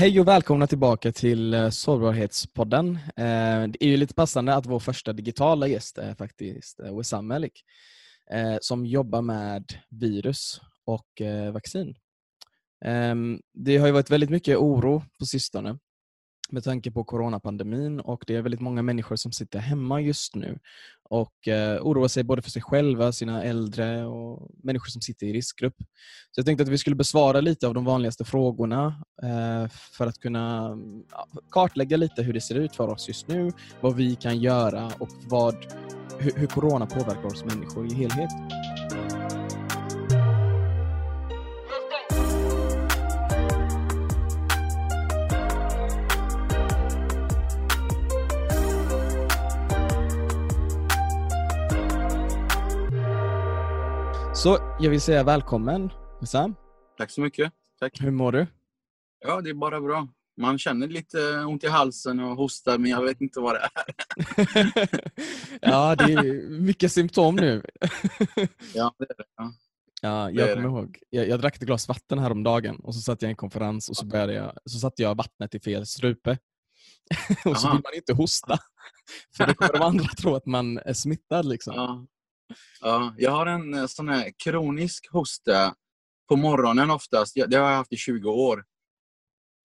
Hej och välkomna tillbaka till eh, Sårbarhetspodden. Eh, det är ju lite passande att vår första digitala gäst är faktiskt eh, Wissam Malik eh, som jobbar med virus och vaccin. Ehm, det har ju varit väldigt mycket oro på sistone med tanke på coronapandemin och det är väldigt många människor som sitter hemma just nu och eh, oroar sig både för sig själva, sina äldre och människor som sitter i riskgrupp. Så jag tänkte att vi skulle besvara lite av de vanligaste frågorna eh, för att kunna ja, kartlägga lite hur det ser ut för oss just nu, vad vi kan göra och vad, hur, hur corona påverkar oss människor i helhet. Så jag vill säga välkommen Sam. Tack så mycket. Tack. Hur mår du? Ja, det är bara bra. Man känner lite ont i halsen och hostar, men jag vet inte vad det är. ja, det är mycket symptom nu. ja, det är det. Ja. Ja, jag kommer ihåg. Jag, jag, drack ett glas vatten häromdagen och så satt jag i en konferens och så, började jag, så satte jag vattnet i fel strupe. och så vill man inte hosta. För då kommer de andra tro att man är smittad. Liksom. Ja. Ja, jag har en eh, sån här kronisk hosta på morgonen oftast. Det har jag haft i 20 år.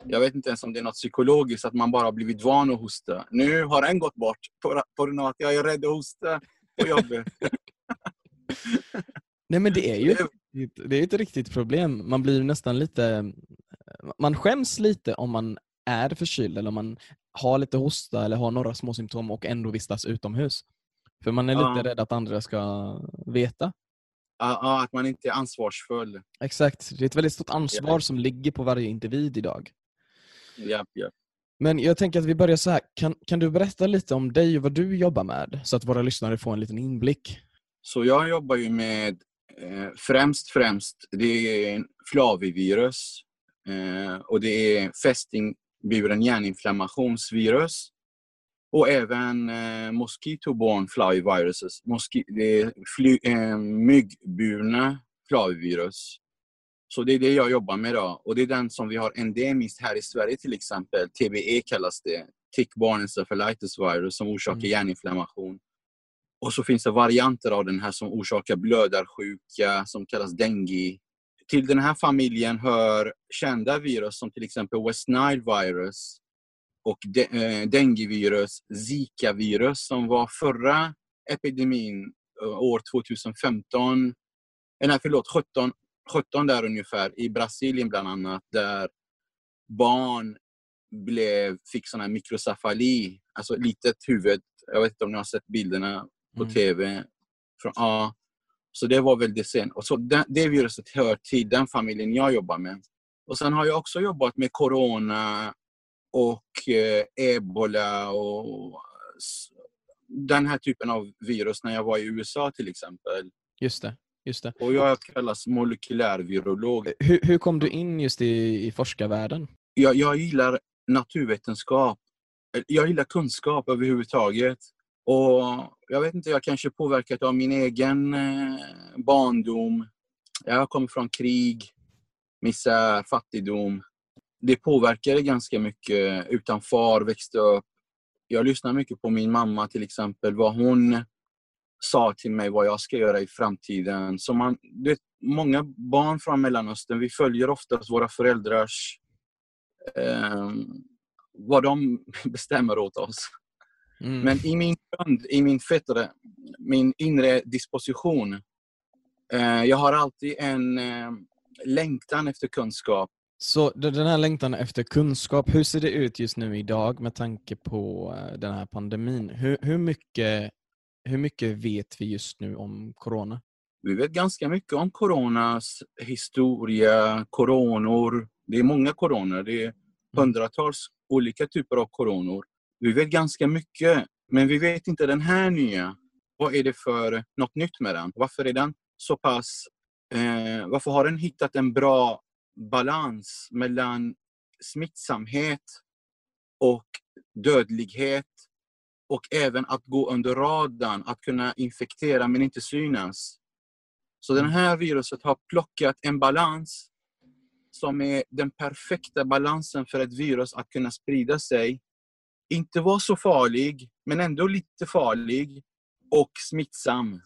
Jag vet inte ens om det är något psykologiskt, att man bara har blivit van att hosta. Nu har den gått bort på grund av att jag är rädd att hosta på jobbet. Nej men det är ju det är ett riktigt problem. Man blir nästan lite... Man skäms lite om man är förkyld eller om man har lite hosta eller har några små symptom och ändå vistas utomhus. För man är lite ja. rädd att andra ska veta. Ja, att man inte är ansvarsfull. Exakt. Det är ett väldigt stort ansvar ja. som ligger på varje individ idag. Ja, ja. Men jag tänker att vi börjar så här. Kan, kan du berätta lite om dig och vad du jobbar med? Så att våra lyssnare får en liten inblick. Så jag jobbar ju med eh, främst, främst, det är flavivirus. Eh, och det är fästingburen hjärninflammationsvirus. Och även eh, mosquito-borne flyviruses, Moski det är fly, eh, myggburna flyvirus. Så det är det jag jobbar med idag. Och det är den som vi har endemiskt här i Sverige till exempel. TBE kallas det. Tick-borne encephalitis virus som orsakar mm. hjärninflammation. Och så finns det varianter av den här som orsakar blödarsjuka som kallas dengue. Till den här familjen hör kända virus som till exempel West Nile virus och de, eh, denguevirus, zika-virus som var förra epidemin eh, år 2015, eh, nej förlåt 17, 17 där ungefär i Brasilien bland annat där barn blev, fick sån här mikrocefali, alltså litet huvud. Jag vet inte om ni har sett bilderna på mm. TV. Från, ja. Så det var väldigt sent. Och så det, det viruset hör till den familjen jag jobbar med. Och sen har jag också jobbat med corona och eh, ebola och den här typen av virus när jag var i USA till exempel. Just det. Just det. Och jag kallas molekylärvirolog. Hur, hur kom du in just i, i forskarvärlden? Jag, jag gillar naturvetenskap. Jag gillar kunskap överhuvudtaget. Och jag vet inte, jag kanske påverkat av min egen eh, barndom. Jag kommer från krig, misär, fattigdom det påverkade ganska mycket. Utan far växte upp. Jag lyssnar mycket på min mamma till exempel, vad hon sa till mig vad jag ska göra i framtiden. Så man, det, många barn från Mellanöstern, vi följer oftast våra föräldrars eh, vad de bestämmer åt oss. Mm. Men i min grund, i min fettre, min inre disposition, eh, jag har alltid en eh, längtan efter kunskap. Så den här längtan efter kunskap, hur ser det ut just nu idag med tanke på eh, den här pandemin? Hur, hur, mycket, hur mycket vet vi just nu om corona? Vi vet ganska mycket om coronas historia, coronor. Det är många coronor. Det är mm. hundratals olika typer av coronor. Vi vet ganska mycket, men vi vet inte den här nya. Vad är det för något nytt med den? Varför är den så pass... Eh, varför har den hittat en bra balans mellan smittsamhet och dödlighet och även att gå under radarn, att kunna infektera men inte synas. Så det mm. här viruset har plockat en balans som är den perfekta balansen för ett virus att kunna sprida sig, inte vara så farlig, men ändå lite farlig och smittsam.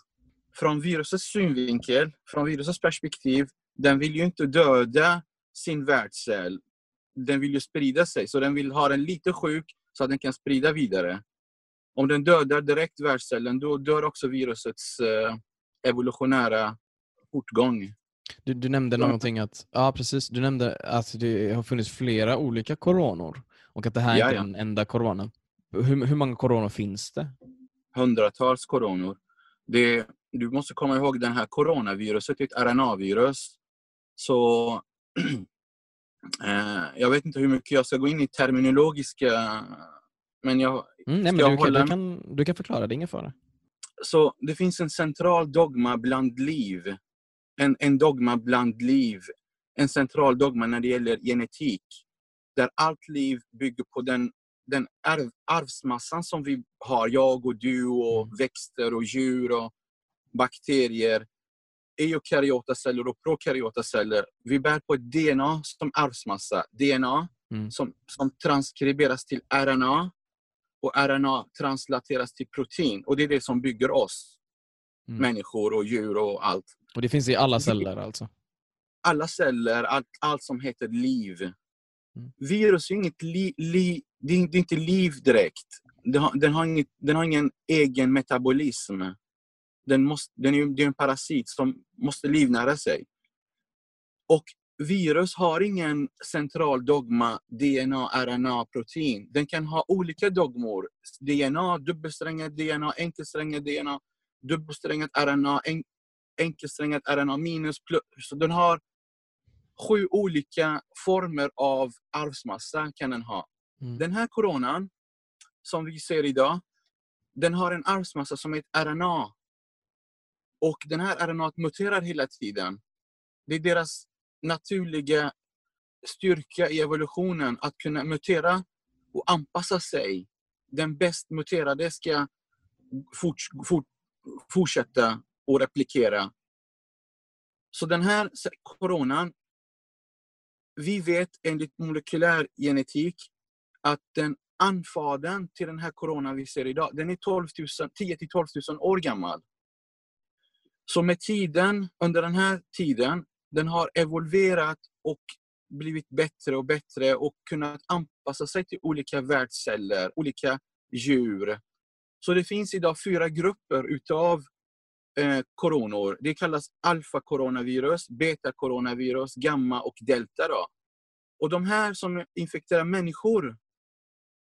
Från virusets synvinkel, från virusets perspektiv, den vill ju inte döda sin världscell. Den vill ju sprida sig, så den vill ha den lite sjuk så att den kan sprida vidare. Om den dödar direkt världscellen, då dör också virusets eh, evolutionära fortgång. Du, du nämnde Ja. någonting att, ja precis, du nämnde att det har funnits flera olika coronor och att det här Ja, inte är den enda coronan. Hur, hur många coronor finns det? hundratals coronor. Det, du måste komma ihåg den här coronaviruset är ett RNA-virus. Så eh, jag vet inte hur mycket jag ska gå in i terminologiska... Men jag, Mm, nej, men du, hålla du, kan, du kan förklara, det är ingen fara. så det finns en central dogma bland liv. En, en dogma bland liv. En central dogma när det gäller genetik. Där allt liv bygger på den, den arv, arvsmassan som vi har. Jag och du och Mm. växter och djur och bakterier. Eukaryota celler och prokaryota celler. Vi bär på ett DNA som arvsmassa. DNA Mm. som, som transkriberas till RNA och RNA translateras till protein. Och det är det som bygger oss. Mm. Människor och djur och allt. Och det finns i alla celler alltså? Alla celler, allt, allt som heter liv. Mm. Virus är inget li, li, det är, det är inte liv direkt. Den har, den, har inget, den har ingen egen metabolism. Den, måste, den är, det är en parasit som måste livnära sig. Och virus har ingen central dogma, DNA, RNA, protein. Den kan ha olika dogmor. DNA, dubbelsträngat DNA, enkelsträngat DNA, dubbelsträngat RNA, en, enkelsträngat RNA minus plus. Så den har sju olika former av arvsmassa kan den ha. Mm. Den här coronan, som vi ser idag, den har en arvsmassa som är ett RNA. Och den här RNA muterar hela tiden. Det är deras naturliga styrka i evolutionen att kunna mutera och anpassa sig. Den bäst muterade ska fort, fort, fortsätta och replikera. Så den här coronan, vi vet enligt molekylär genetik att den anfadern till den här coronan vi ser idag, den är 12 000, 10 till 12 000 år gammal. Så med tiden, under den här tiden, den har evolverat och blivit bättre och bättre och kunnat anpassa sig till olika världsceller, olika djur. Så det finns idag fyra grupper utav eh, coronor. Det kallas alfa-coronavirus, beta-coronavirus, gamma och delta. Då. Och de här som infekterar människor,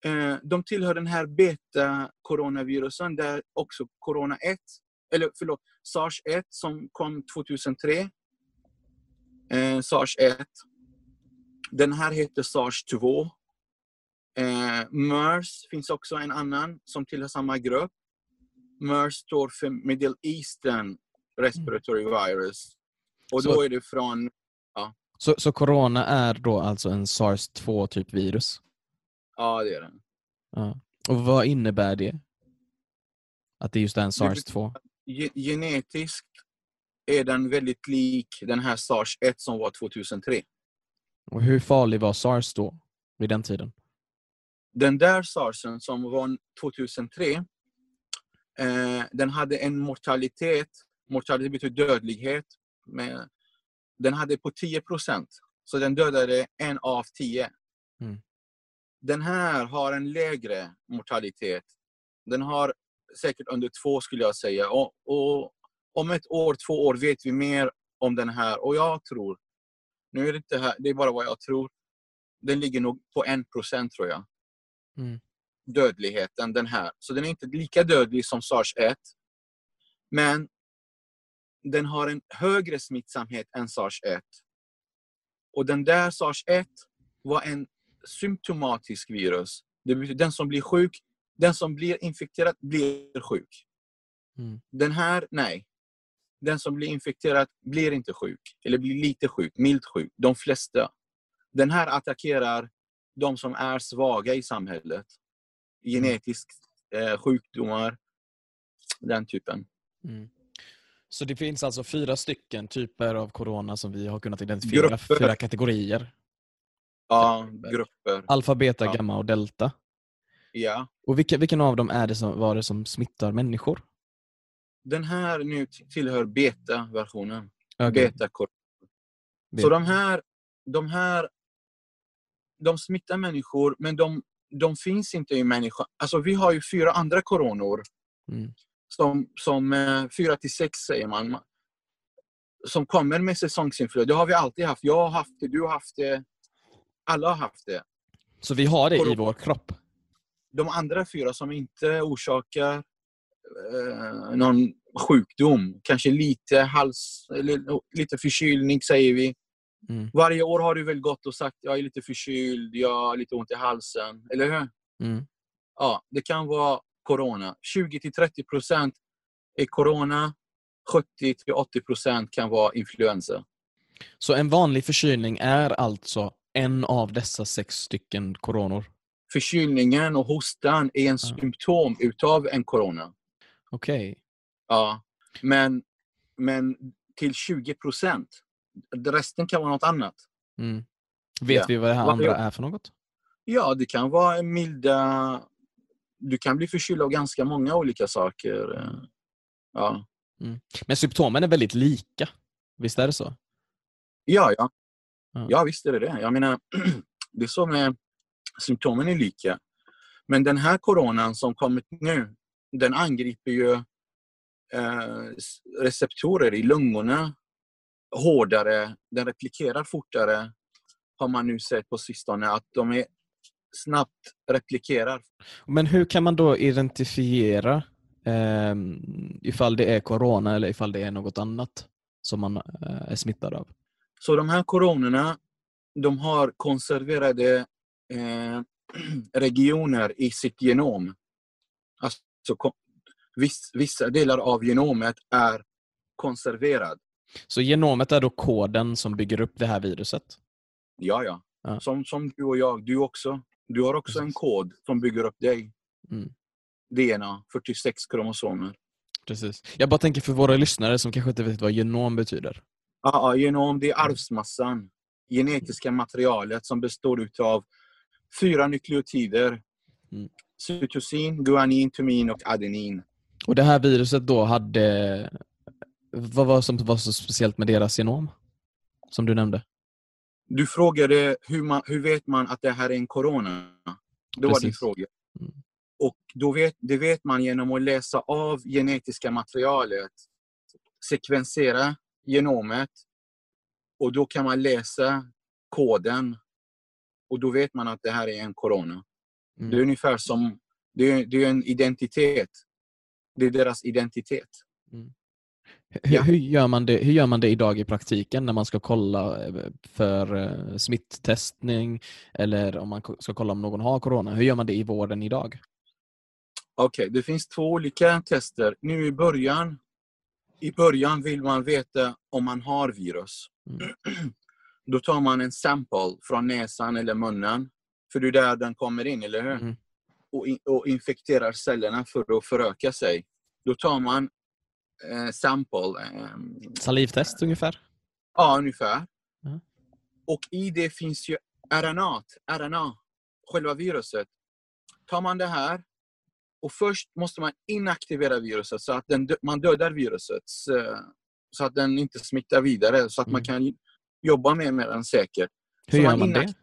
eh, de tillhör den här beta-coronavirusen där också corona 1, eller förlåt, sars 1 som kom 2003. Eh, sars 1. Den här heter sars 2. Eh, MERS finns också en annan som tillhör samma grupp. MERS står för Middle Eastern Respiratory Virus. Och då Så- är det från Så, så corona är då alltså en sars-2 typ virus? Ja, det är den. Ja. Och vad innebär det? Att det just är en sars-2? Ge- Genetiskt är den väldigt lik den här sars 1 som var 2003. Och hur farlig var sars då? Vid den tiden? Den där sarsen som var 2003, eh, den hade en mortalitet, mortalitet betyder dödlighet, med, den hade på 10 procent. Så den dödade en av tio. Mm. Den här har en lägre mortalitet. Den har säkert under två skulle jag säga. Och, och om ett år, två år vet vi mer om den här. Och jag tror, nu är det inte här, det är bara vad jag tror, den ligger nog på en procent tror jag. Mm. Dödligheten, den här. Så den är inte lika dödlig som sars 1. Men den har en högre smittsamhet än sars 1. Och den där sars 1 var en symptomatisk virus. Det betyder den som blir sjuk, den som blir infekterad blir sjuk. Mm. Den här, nej. Den som blir infekterad blir inte sjuk. Eller blir lite sjuk, milt sjuk. De flesta. Den här attackerar de som är svaga i samhället. Genetiskt eh, sjukdomar. Den typen. Mm. Så det finns alltså fyra stycken typer av corona som vi har kunnat identifiera, Grupper. fyra kategorier. Ja, grupper. Alfa, beta, Ja. gamma och delta. Ja. Och vilka, vilken av dem är det som, var det som smittar människor? Den här nu tillhör beta-versionen. Okej, beta. Så de här, de här, de smittar människor, men de, de finns inte i människan. Alltså vi har ju fyra andra coronor, Mm. som, som eh, fyra till sex säger man, som kommer med säsongsinfluensa. Det har vi alltid haft. Jag har haft det, du har haft det, alla har haft det. Så vi har det i Corona. vår kropp? De andra fyra som inte orsakar eh, någon sjukdom, kanske lite hals, lite förkylning säger vi. Mm. Varje år har du väl gått och sagt jag är lite förkyld, jag har lite ont i halsen, eller hur? Mm. Ja, det kan vara corona. 20-30 procent är corona. 70-80 procent kan vara influensa. Så en vanlig förkylning är alltså en av dessa sex stycken coronor? Förkylningen och hostan är en symptom utav en corona. Okej. Ja. Men, men till 20 procent. Resten kan vara något annat. Mm. Vet Ja. vi vad det här andra är för något? Ja, det kan vara milda... Du kan bli förkyld av ganska många olika saker. eh. Ja, Men symptomen är väldigt lika. Visst är det så? ja. Ja, Ja. ja visst är det det. Jag menar, det är så med symptomen är lika. Men den här coronan som kommit nu, den angriper ju eh, receptorer i lungorna hårdare. Den replikerar fortare, har man nu sett på sistone. Att de är snabbt replikerar. Men hur kan man då identifiera eh, ifall det är corona eller ifall det är något annat som man eh, är smittad av? Så de här coronorna, de har konserverade eh, regioner i sitt genom. Alltså, viss, vissa delar av genomet är konserverad. Så genomet är då koden som bygger upp det här viruset? Ja, ja. Ja. Som, som du och jag, du också. Du har också en Precis. kod som bygger upp dig. Mm. DNA, 46 kromosomer. Precis. Jag bara tänker för våra lyssnare som kanske inte vet vad genom betyder. Ja, ja, genom det är arvsmassan. Genetiska materialet som består utav fyra nukleotider. Mm. Cytosin, guanin, tymin och adenin. Och det här viruset då hade... Vad var som var så speciellt med deras genom? Som du nämnde. Du frågade hur, man, hur vet man att det här är en corona? Det var din fråga. Mm. Och då vet, det vet man genom att läsa av genetiska materialet, sekvensera genomet och då kan man läsa koden och då vet man att det här är en corona. Mm. Det är ungefär som, det är, det är en identitet. Det är deras identitet. Hur, Ja. hur, gör man det, hur gör man det idag i praktiken när man ska kolla eh, för eh, smittestning eller om man ska kolla om någon har corona? Hur gör man det i vården idag? Okej, det finns två olika tester. Nu i början, i början vill man veta om man har virus. Mm. Då tar man en sample från näsan eller munnen, för det är där den kommer in, eller hur? Mm. Och, in, och infekterar cellerna för att föröka sig. Då tar man eh, sample, eh, Salivtest ungefär? ja ungefär. Ja. Och i det finns ju RNA, RNA, själva viruset. Tar man det här och först måste man inaktivera viruset så att den, man dödar viruset eh, så att den inte smittar vidare så att man Mm. kan jobba med, med den säkert. Hur Så gör man man det?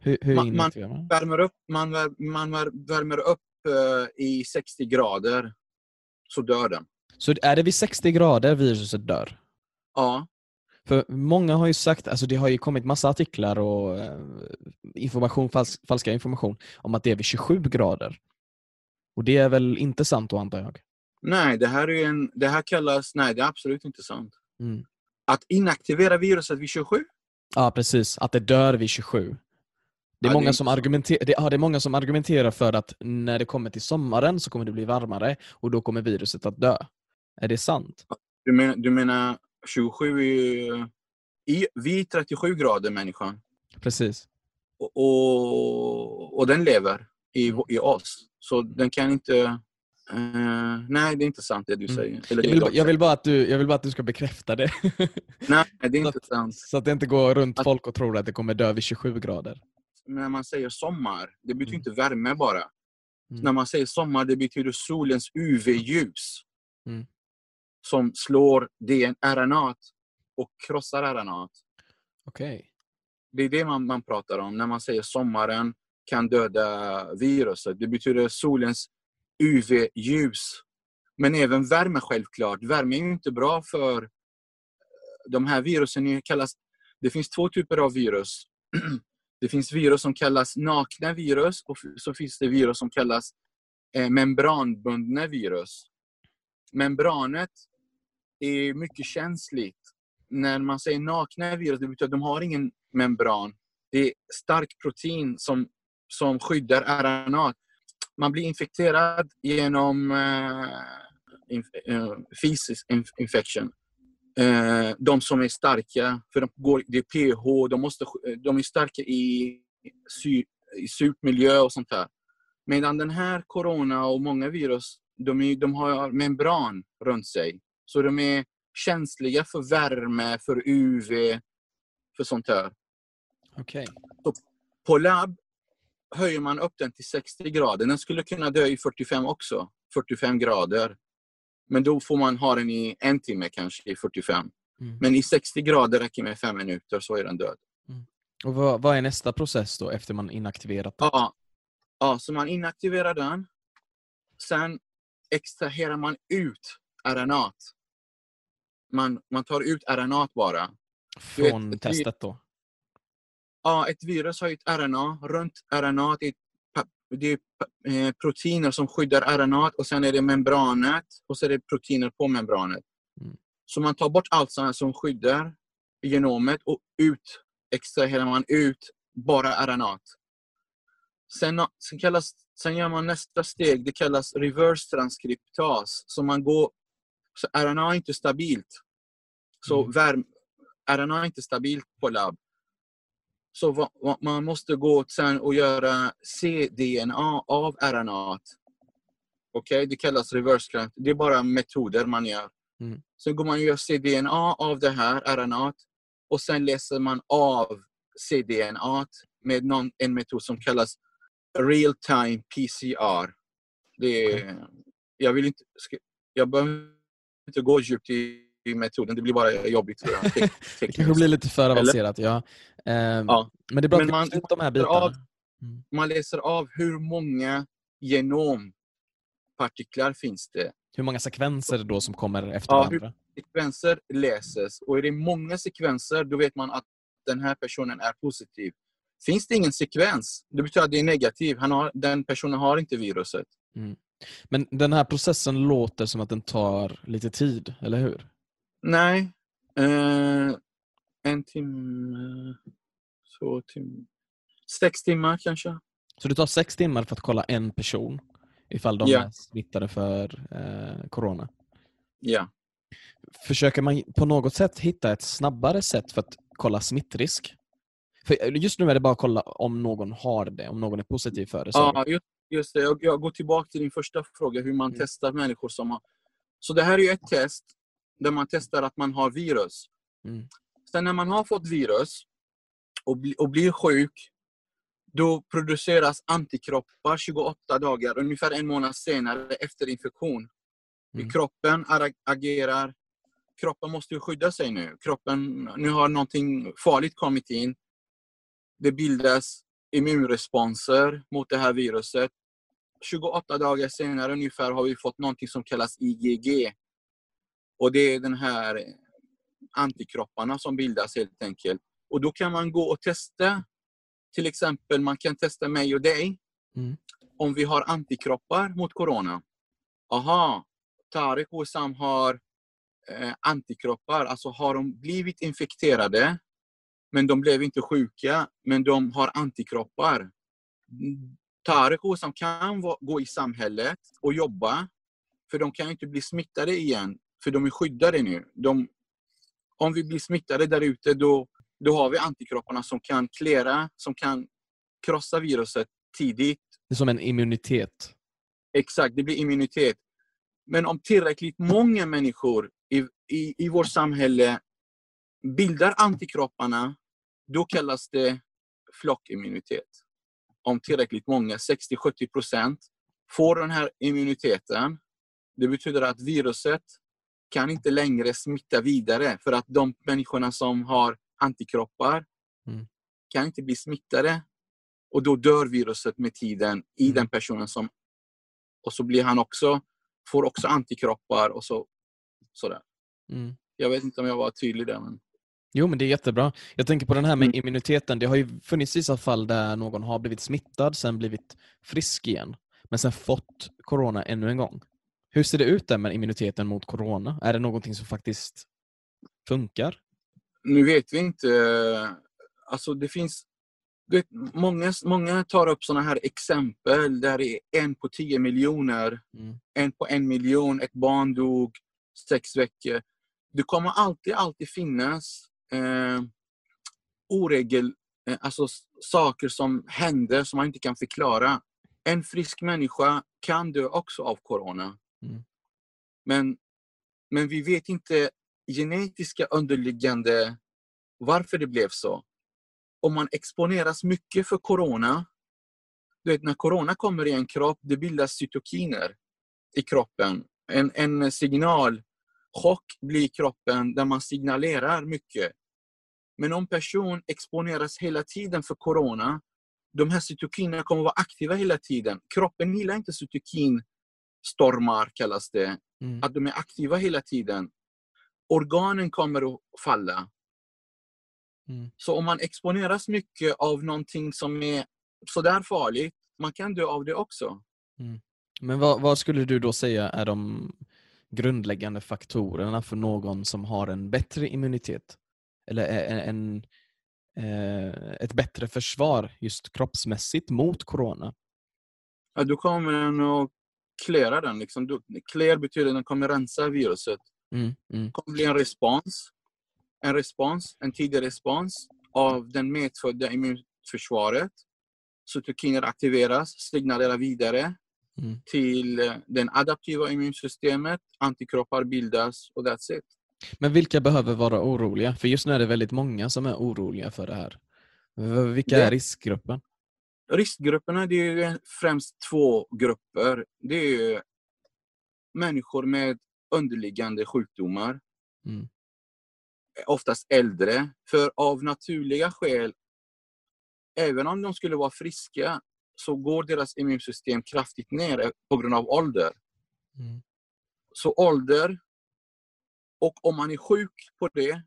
Hur, hur Man- man-? Värmer upp, man, man vär, värmer upp eh, i 60 grader så dör den. Så är det vid 60 grader viruset dör? Ja, För många har ju sagt, alltså det har ju kommit massa artiklar och eh, information, fals, falska information om att det är vid 27 grader. Och det är väl inte sant då antar jag? nej det här, är en, det här kallas, nej det är absolut inte sant. Mm. Att inaktivera viruset vid 27? Ja precis, att det dör vid 27. Det är, Ja, det är många inte som argumenter- det, ja, det är många som argumenterar för att när det kommer till sommaren så kommer det bli varmare och då kommer viruset att dö. Är det sant? Du menar, du menar 27 är i, vid 37 grader människan. Precis. Och, och, och den lever i, i oss. Så den kan inte... Eh, nej, det är inte sant det du Mm. säger. Eller Jag vill, jag vill bara att du, jag vill bara att du ska bekräfta det. Nej, det är så, inte sant. så att det inte går runt Att- folk och tror att det kommer dö vid 27 grader. När man säger sommar, det betyder Mm. inte värme bara. Mm. När man säger sommar, det betyder solens UV-ljus. Mm. Som slår DNA och krossar RNA. Okej. Det är det man, man pratar om när man säger sommaren kan döda viruset. Det betyder solens UV-ljus. Men även värme självklart. Värme är inte bra för eh, de här virusen. Det Kallas, det finns två typer av virus. Det finns virus som kallas nakna virus och så finns det virus som kallas eh, membranbundna virus. Membranet är mycket känsligt. När man säger nakna virus, det betyder att de har ingen membran. Det är starkt protein som, som skyddar RNA. Man blir infekterad genom uh, inf uh, feces inf infection. Eh, de som är starka, för de går, det är pH, de, måste, de är starka i, sy, i surt miljö och sånt där. Medan den här corona och många virus, de, är, de har membran runt sig. Så de är känsliga för värme, för UV, för sånt här. Okej. På labb höjer man upp den till 60 grader. Den skulle kunna dö i 45 också. 45 grader. Men då får man ha den i en timme kanske, i 45. Mm. Men i 60 grader räcker med fem minuter så är den död. Och vad, vad är nästa process då efter man inaktiverat den? Ja, ja, så man inaktiverar den. Sen extraherar man ut RNA. Man, man tar ut RNA bara. vet, Från vi- testet då? Ja, ett virus har ju ett RNA. Runt RNA det är, det är eh, proteiner som skyddar RNA och sen är det membranet och så är det proteiner på membranet. Mm. Så man tar bort allt sånt som skyddar genomet och ut extraherar man ut bara RNA. Sen, sen, kallas, sen gör man nästa steg, det kallas reverse transkriptas. Så man går, så RNA är inte stabilt. Så Mm. värm, RNA är inte stabilt på labb. Så va, va, man måste gå sen och göra cDNA av RNA. Okej, det kallas reverse transcript. Det är bara metoder man gör. Mm. Sen går man och gör cDNA av det här RNA och sen läser man av cDNA med någon, en metod som kallas real time PCR. Det är, jag vill inte, jag behöver inte gå djupt i metoden, det blir bara jobbigt. tror jag, tek- Det kanske blir lite för avancerat, ja. Ehm, Ja. Men det är bra Men att man- man, ut de här man bitarna. av- Mm. man läser av hur många genompartiklar finns det. Hur många sekvenser då som kommer efter Ja, varandra? Sekvenser läses och är det många sekvenser då vet man att den här personen är positiv. Finns det ingen sekvens, det betyder att det är negativ. Han har, den personen har inte viruset. Men den här processen låter som att den tar lite tid, eller hur? Nej. Eh, en timme, två timmar. Sex timmar kanske. Så det tar sex timmar för att kolla en person ifall de Ja. är smittade för eh, corona. Ja. Försöker man på något sätt hitta ett snabbare sätt för att kolla smittrisk? För just nu är det bara att kolla om någon har det, om någon är positiv för det. du. Ja, just, just det. Jag, jag går tillbaka till din första fråga, hur man Mm. testar människor som har... Så det här är ju ett test där man testar att man har virus. Mm. Sen när man har fått virus och, bli, och blir sjuk, då produceras antikroppar 28 dagar, ungefär en månad senare efter infektion. Mm. Kroppen agerar. Kroppen måste ju skydda sig nu. Kroppen, nu har någonting farligt kommit in. Det bildas immunresponser mot det här viruset. 28 dagar senare ungefär har vi fått någonting som kallas IgG. Och det är den här antikropparna som bildas helt enkelt. Och då kan man gå och testa. Till exempel man kan testa mig och dig. Mm. Om vi har antikroppar mot corona. Aha, Tarek och Sam har eh, antikroppar. Alltså har de blivit infekterade men de blev inte sjuka, men de har antikroppar. Tarek och Sam kan gå i samhället och jobba, för de kan inte bli smittade igen, för de är skyddade nu. De, om vi blir smittade där ute, då, då har vi antikropparna som kan klära, som kan krossa viruset tidigt. Det är som en immunitet. Exakt, det blir immunitet. Men om tillräckligt många människor i, i, i vårt samhälle bildar antikropparna, då kallas det flockimmunitet. Om tillräckligt många, 60-70 procent, får den här immuniteten, det betyder att viruset kan inte längre smitta vidare för att de människorna som har antikroppar Mm. kan inte bli smittade. Och då dör viruset med tiden i Mm. den personen som... Och så blir han också, får också antikroppar och så, sådär. Mm. Jag vet inte om jag var tydlig där. Men... Jo, men det är jättebra. Jag tänker på den här med Mm. immuniteten. Det har ju funnits vissa fall där någon har blivit smittad, sen blivit frisk igen, men sen fått corona ännu en gång. Hur ser det ut där med immuniteten mot corona? Är det någonting som faktiskt funkar? Nu vet vi inte. Alltså det finns... Vet, många, många tar upp sådana här exempel där det är en på tio miljoner Mm. en på en miljon, ett barn dog sex veckor. Det kommer alltid, alltid finnas eh, oregel, eh, alltså saker som händer som man inte kan förklara. En frisk människa kan dö också av corona. Mm. Men, men vi vet inte genetiska underliggande varför det blev så. Om man exponeras mycket för corona, du vet när corona kommer i en kropp, det bildas cytokiner i kroppen. En, en signal, chock blir i kroppen där man signalerar mycket. Men om person exponeras hela tiden för corona, de här cytokinerna kommer vara aktiva hela tiden. Kroppen gillar inte cytokin cytokinstormar kallas det. Mm. Att de är aktiva hela tiden. Organen kommer att falla. Mm. Så om man exponeras mycket av någonting som är sådär farligt, man kan dö av det också. Men vad, vad skulle du då säga är de grundläggande faktorerna för någon som har en bättre immunitet? Eller en, en, eh, ett bättre försvar just kroppsmässigt mot corona? Ja, då kommer att klära den. Liksom. Du- Clear betyder att den kommer rensa viruset. Mm. Mm. Det kommer bli en respons. En respons, en tidig respons av den medfödda immunförsvaret. Cytokiner aktiveras, signalerar vidare Mm. till eh, det adaptiva immunsystemet. Antikroppar bildas och that's it. Men vilka behöver vara oroliga? För just nu är det väldigt många som är oroliga för det här. Vilka är riskgruppen? Riskgrupperna det är främst två grupper. Det är människor med underliggande sjukdomar, Mm. oftast äldre. För av naturliga skäl, även om de skulle vara friska, så går deras immunsystem kraftigt ner på grund av ålder. Mm. Så ålder, och om man är sjuk på det,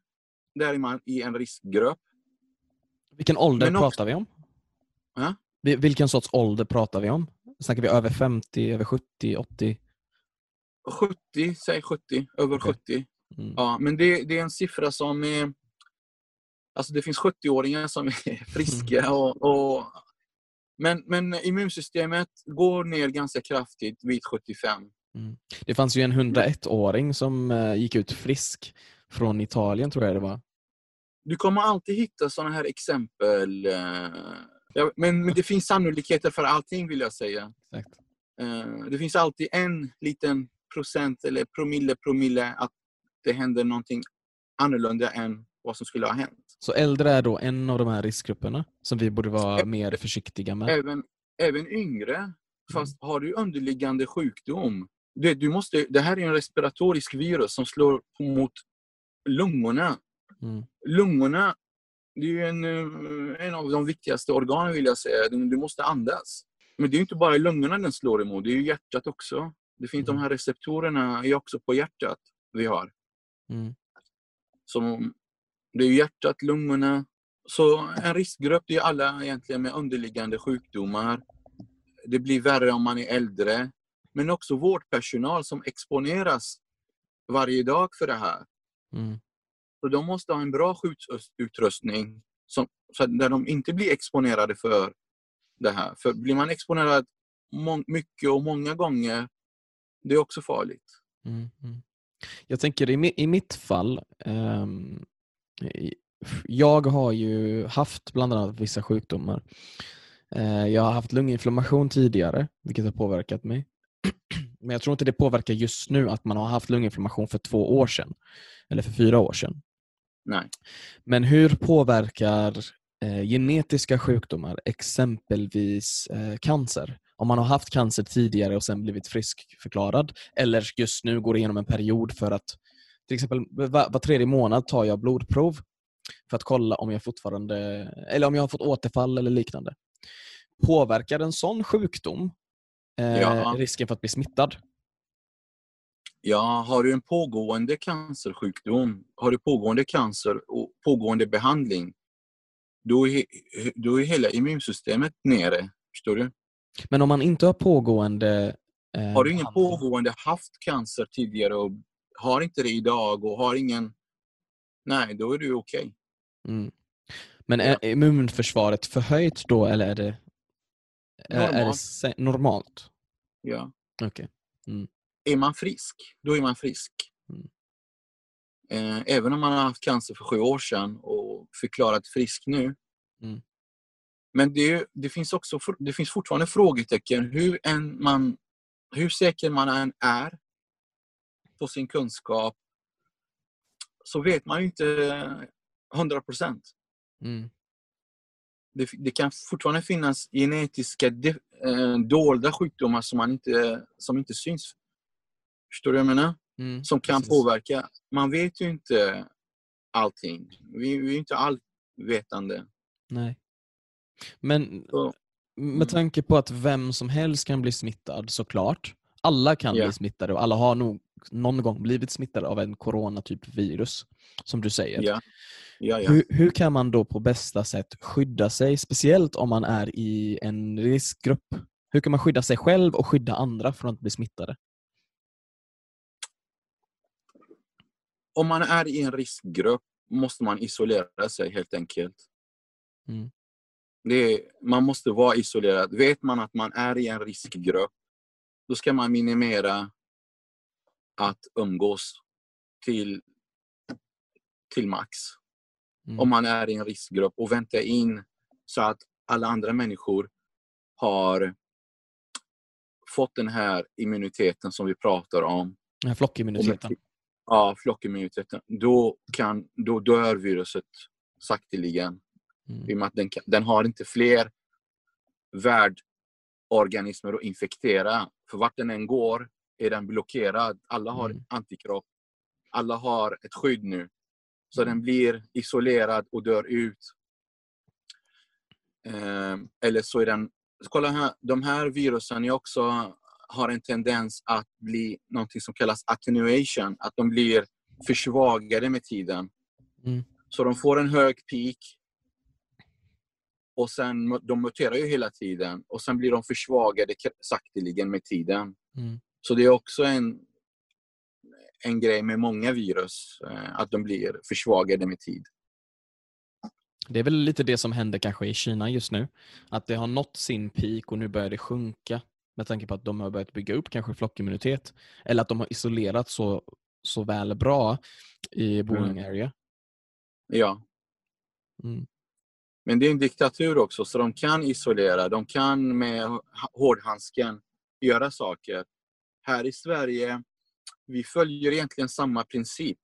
där är man i en riskgrupp. Vilken ålder också- pratar vi om? Ja? Vi- Vilken sorts ålder pratar vi om? Snackar vi över 50, över 70, 80? 70, säg 70, över Okej. 70. Mm. Ja, men det, det är en siffra som är... Alltså det finns 70-åringar som är friska. Och, och, men, men immunsystemet går ner ganska kraftigt vid 75. Det fanns ju en 101-åring som eh, gick ut frisk från Italien, tror jag det var. Du kommer alltid hitta sådana här exempel. Ja, Men, men det finns sannolikheter för allting vill jag säga. Exakt. Eh, Det finns alltid en liten procent eller promille, promille att det händer någonting annorlunda än vad som skulle ha hänt. Så äldre är då en av de här riskgrupperna som vi borde vara mer försiktiga med. även, även yngre. Fast har du underliggande sjukdom, det, du måste, det här är en respiratorisk virus som slår mot lungorna. Mm. Lungorna det är ju en, eh, en av de viktigaste organen vill jag säga. Du måste andas. Men det är ju inte bara i lungorna den slår emot, det är ju hjärtat också. Det finns Mm. De här receptorerna är också på hjärtat vi har. Mm. Som, det är hjärtat, lungorna. Så en riskgrupp det är alla egentligen med underliggande sjukdomar. Det blir värre om man är äldre. Men också vårdpersonal som exponeras varje dag för det här. Mm. Så de måste ha en bra skyddsutrustning som, så att där de inte blir exponerade för det här. För blir man exponerad mycket och många gånger, det är också farligt. Mm. Mm. Jag tänker i, mi- i mitt fall, um, jag har ju haft bland annat vissa sjukdomar. Eh, jag har haft lunginflammation tidigare, vilket har påverkat mig. Men jag tror inte det påverkar just nu att man har haft lunginflammation för två år sedan. Eller för fyra år sedan. Nej. Men hur påverkar eh, genetiska sjukdomar, exempelvis eh, cancer? Om man har haft cancer tidigare och sen blivit friskförklarad eller just nu går igenom en period för att till exempel var, var tredje månad tar jag blodprov för att kolla om jag fortfarande eller om jag har fått återfall eller liknande. Påverkar en sån sjukdom eh, Ja. risken för att bli smittad? Ja, har du en pågående cancersjukdom, har du pågående cancer och pågående behandling, då är, då är hela immunsystemet nere. Förstår du? Men om man inte har pågående eh, Har du ingen pågående haft cancer tidigare och har inte det idag och har ingen... Nej, då är du okej. Mm. Men Ja. är immunförsvaret förhöjt då eller är det, är, är det Normalt. normalt? Ja. Okej. Är man frisk, då är man frisk. Mm. Eh, även om man har haft cancer för sju år sedan och förklarat frisk nu. Mm. Men det, det, finns också, det finns fortfarande frågetecken hur, en man, hur säker man än är på sin kunskap så vet man ju inte 100 procent. Mm. Det, det kan fortfarande finnas genetiska de, eh, dolda sjukdomar som, man inte, som inte syns. Förstår du vad jag menar? Mm. som kan Precis. påverka. Man vet ju inte allting. Vi, vi är inte allvetande. Nej. Men Så, med tanke på att vem som helst kan bli smittad såklart. Alla kan Ja. bli smittade och alla har nog någon gång blivit smittade av en coronatyp virus. Som du säger. Ja, ja. Hur, hur kan man då på bästa sätt skydda sig, speciellt om man är i en riskgrupp? Hur kan man skydda sig själv och skydda andra från att bli smittade? Om man är i en riskgrupp måste man isolera sig helt enkelt. Mm. Det man måste vara isolerad. Vet man att man är i en riskgrupp, då ska man minimera att umgås till, till max. Mm. om man är i en riskgrupp och vänta in så att alla andra människor har fått den här immuniteten som vi pratar om. Den här flockimmuniteten. Ja, flockimmuniteten. Då, kan, då dör viruset sakteligen. Mm. I och med att den, kan- den har inte fler värdorganismer att infektera. För vart den än går är den blockerad. Alla har Mm. antikropp. Alla har ett skydd nu. Så den blir isolerad och dör ut. Ehm, eller så är den... Kolla här, de här virusen är också, har en tendens att bli något som kallas attenuation. Att de blir försvagade med tiden. Mm. Så de får en hög peak. Och sen, de muterar ju hela tiden. Och sen blir de försvagade sakteligen med tiden. Mm. Så det är också en, en grej med många virus. eh, Att de blir försvagade med tid. Det är väl lite det som händer kanske i Kina just nu. Att det har nått sin peak och nu börjar det sjunka. Med tanke på att de har börjat bygga upp kanske flockimmunitet. Eller att de har isolerat så, så väl bra i Wuhan area. Ja. Mm. Men det är en diktatur också, så de kan isolera. De kan med hårdhandsken göra saker. Här i Sverige, vi följer egentligen samma princip.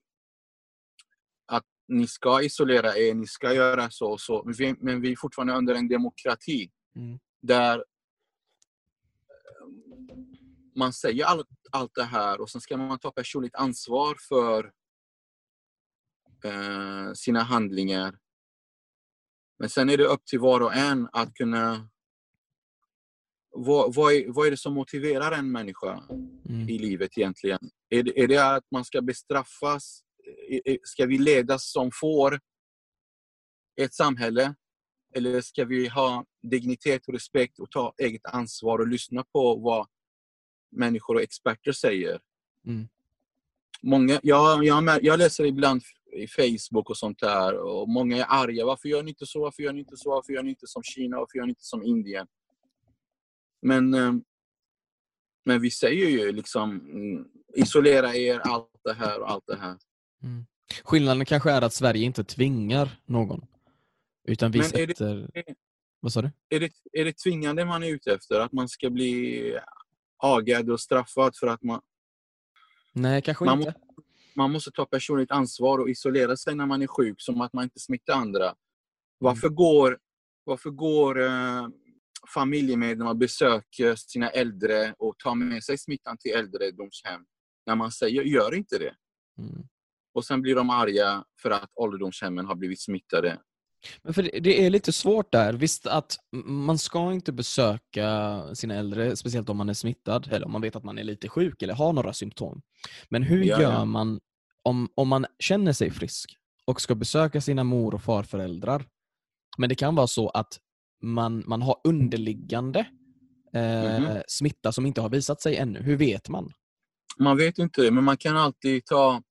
Att ni ska isolera er, ni ska göra så och så. Men vi, är fortfarande under en demokrati. Mm. Där man säger allt, allt det här och sen ska man ta personligt ansvar för eh, sina handlingar. Men sen är det upp till var och en att kunna... Vad, vad, är, vad är det som motiverar en människa Mm. i livet egentligen? Är det, är det att man ska bestraffas? Är- är- Ska vi ledas som får i ett samhälle? Eller ska vi ha dignitet och respekt och ta eget ansvar och lyssna på vad människor och experter säger? Mm. Många, jag, jag, jag läser ibland i Facebook och sånt där och många är arga. Varför gör ni inte så? Varför gör ni inte så? Varför gör ni inte som Kina? Varför gör ni inte som Indien? Men, eh, men vi säger ju liksom mm, isolera er, allt det här och allt det här. Mm. Skillnaden kanske är att Sverige inte tvingar någon. Utan vi Men är det- sätter... Vad sa du? Är det, är det tvingande man är ute efter? Att man ska bli agad och straffad för att man, Nej, kanske Man inte. man måste ta personligt ansvar och isolera sig när man är sjuk, som att man inte smittar andra. Varför går, varför går eh, familjemedlemmar och besöker sina äldre och tar med sig smittan till äldredomshem? När man säger gör inte det. Mm. Och sen blir de arga för att ålderdomshemmen har blivit smittade. Men för det- är lite svårt där. Visst att man ska inte besöka sina äldre, speciellt om man är smittad eller om man vet att man är lite sjuk eller har några symptom. Men hur Ja, gör ja. man om, om man känner sig frisk och ska besöka sina mor och farföräldrar? Men det kan vara så att man, man har underliggande eh, Mhm. smitta som inte har visat sig ännu. Hur vet man? Man vet inte det, men man kan alltid ta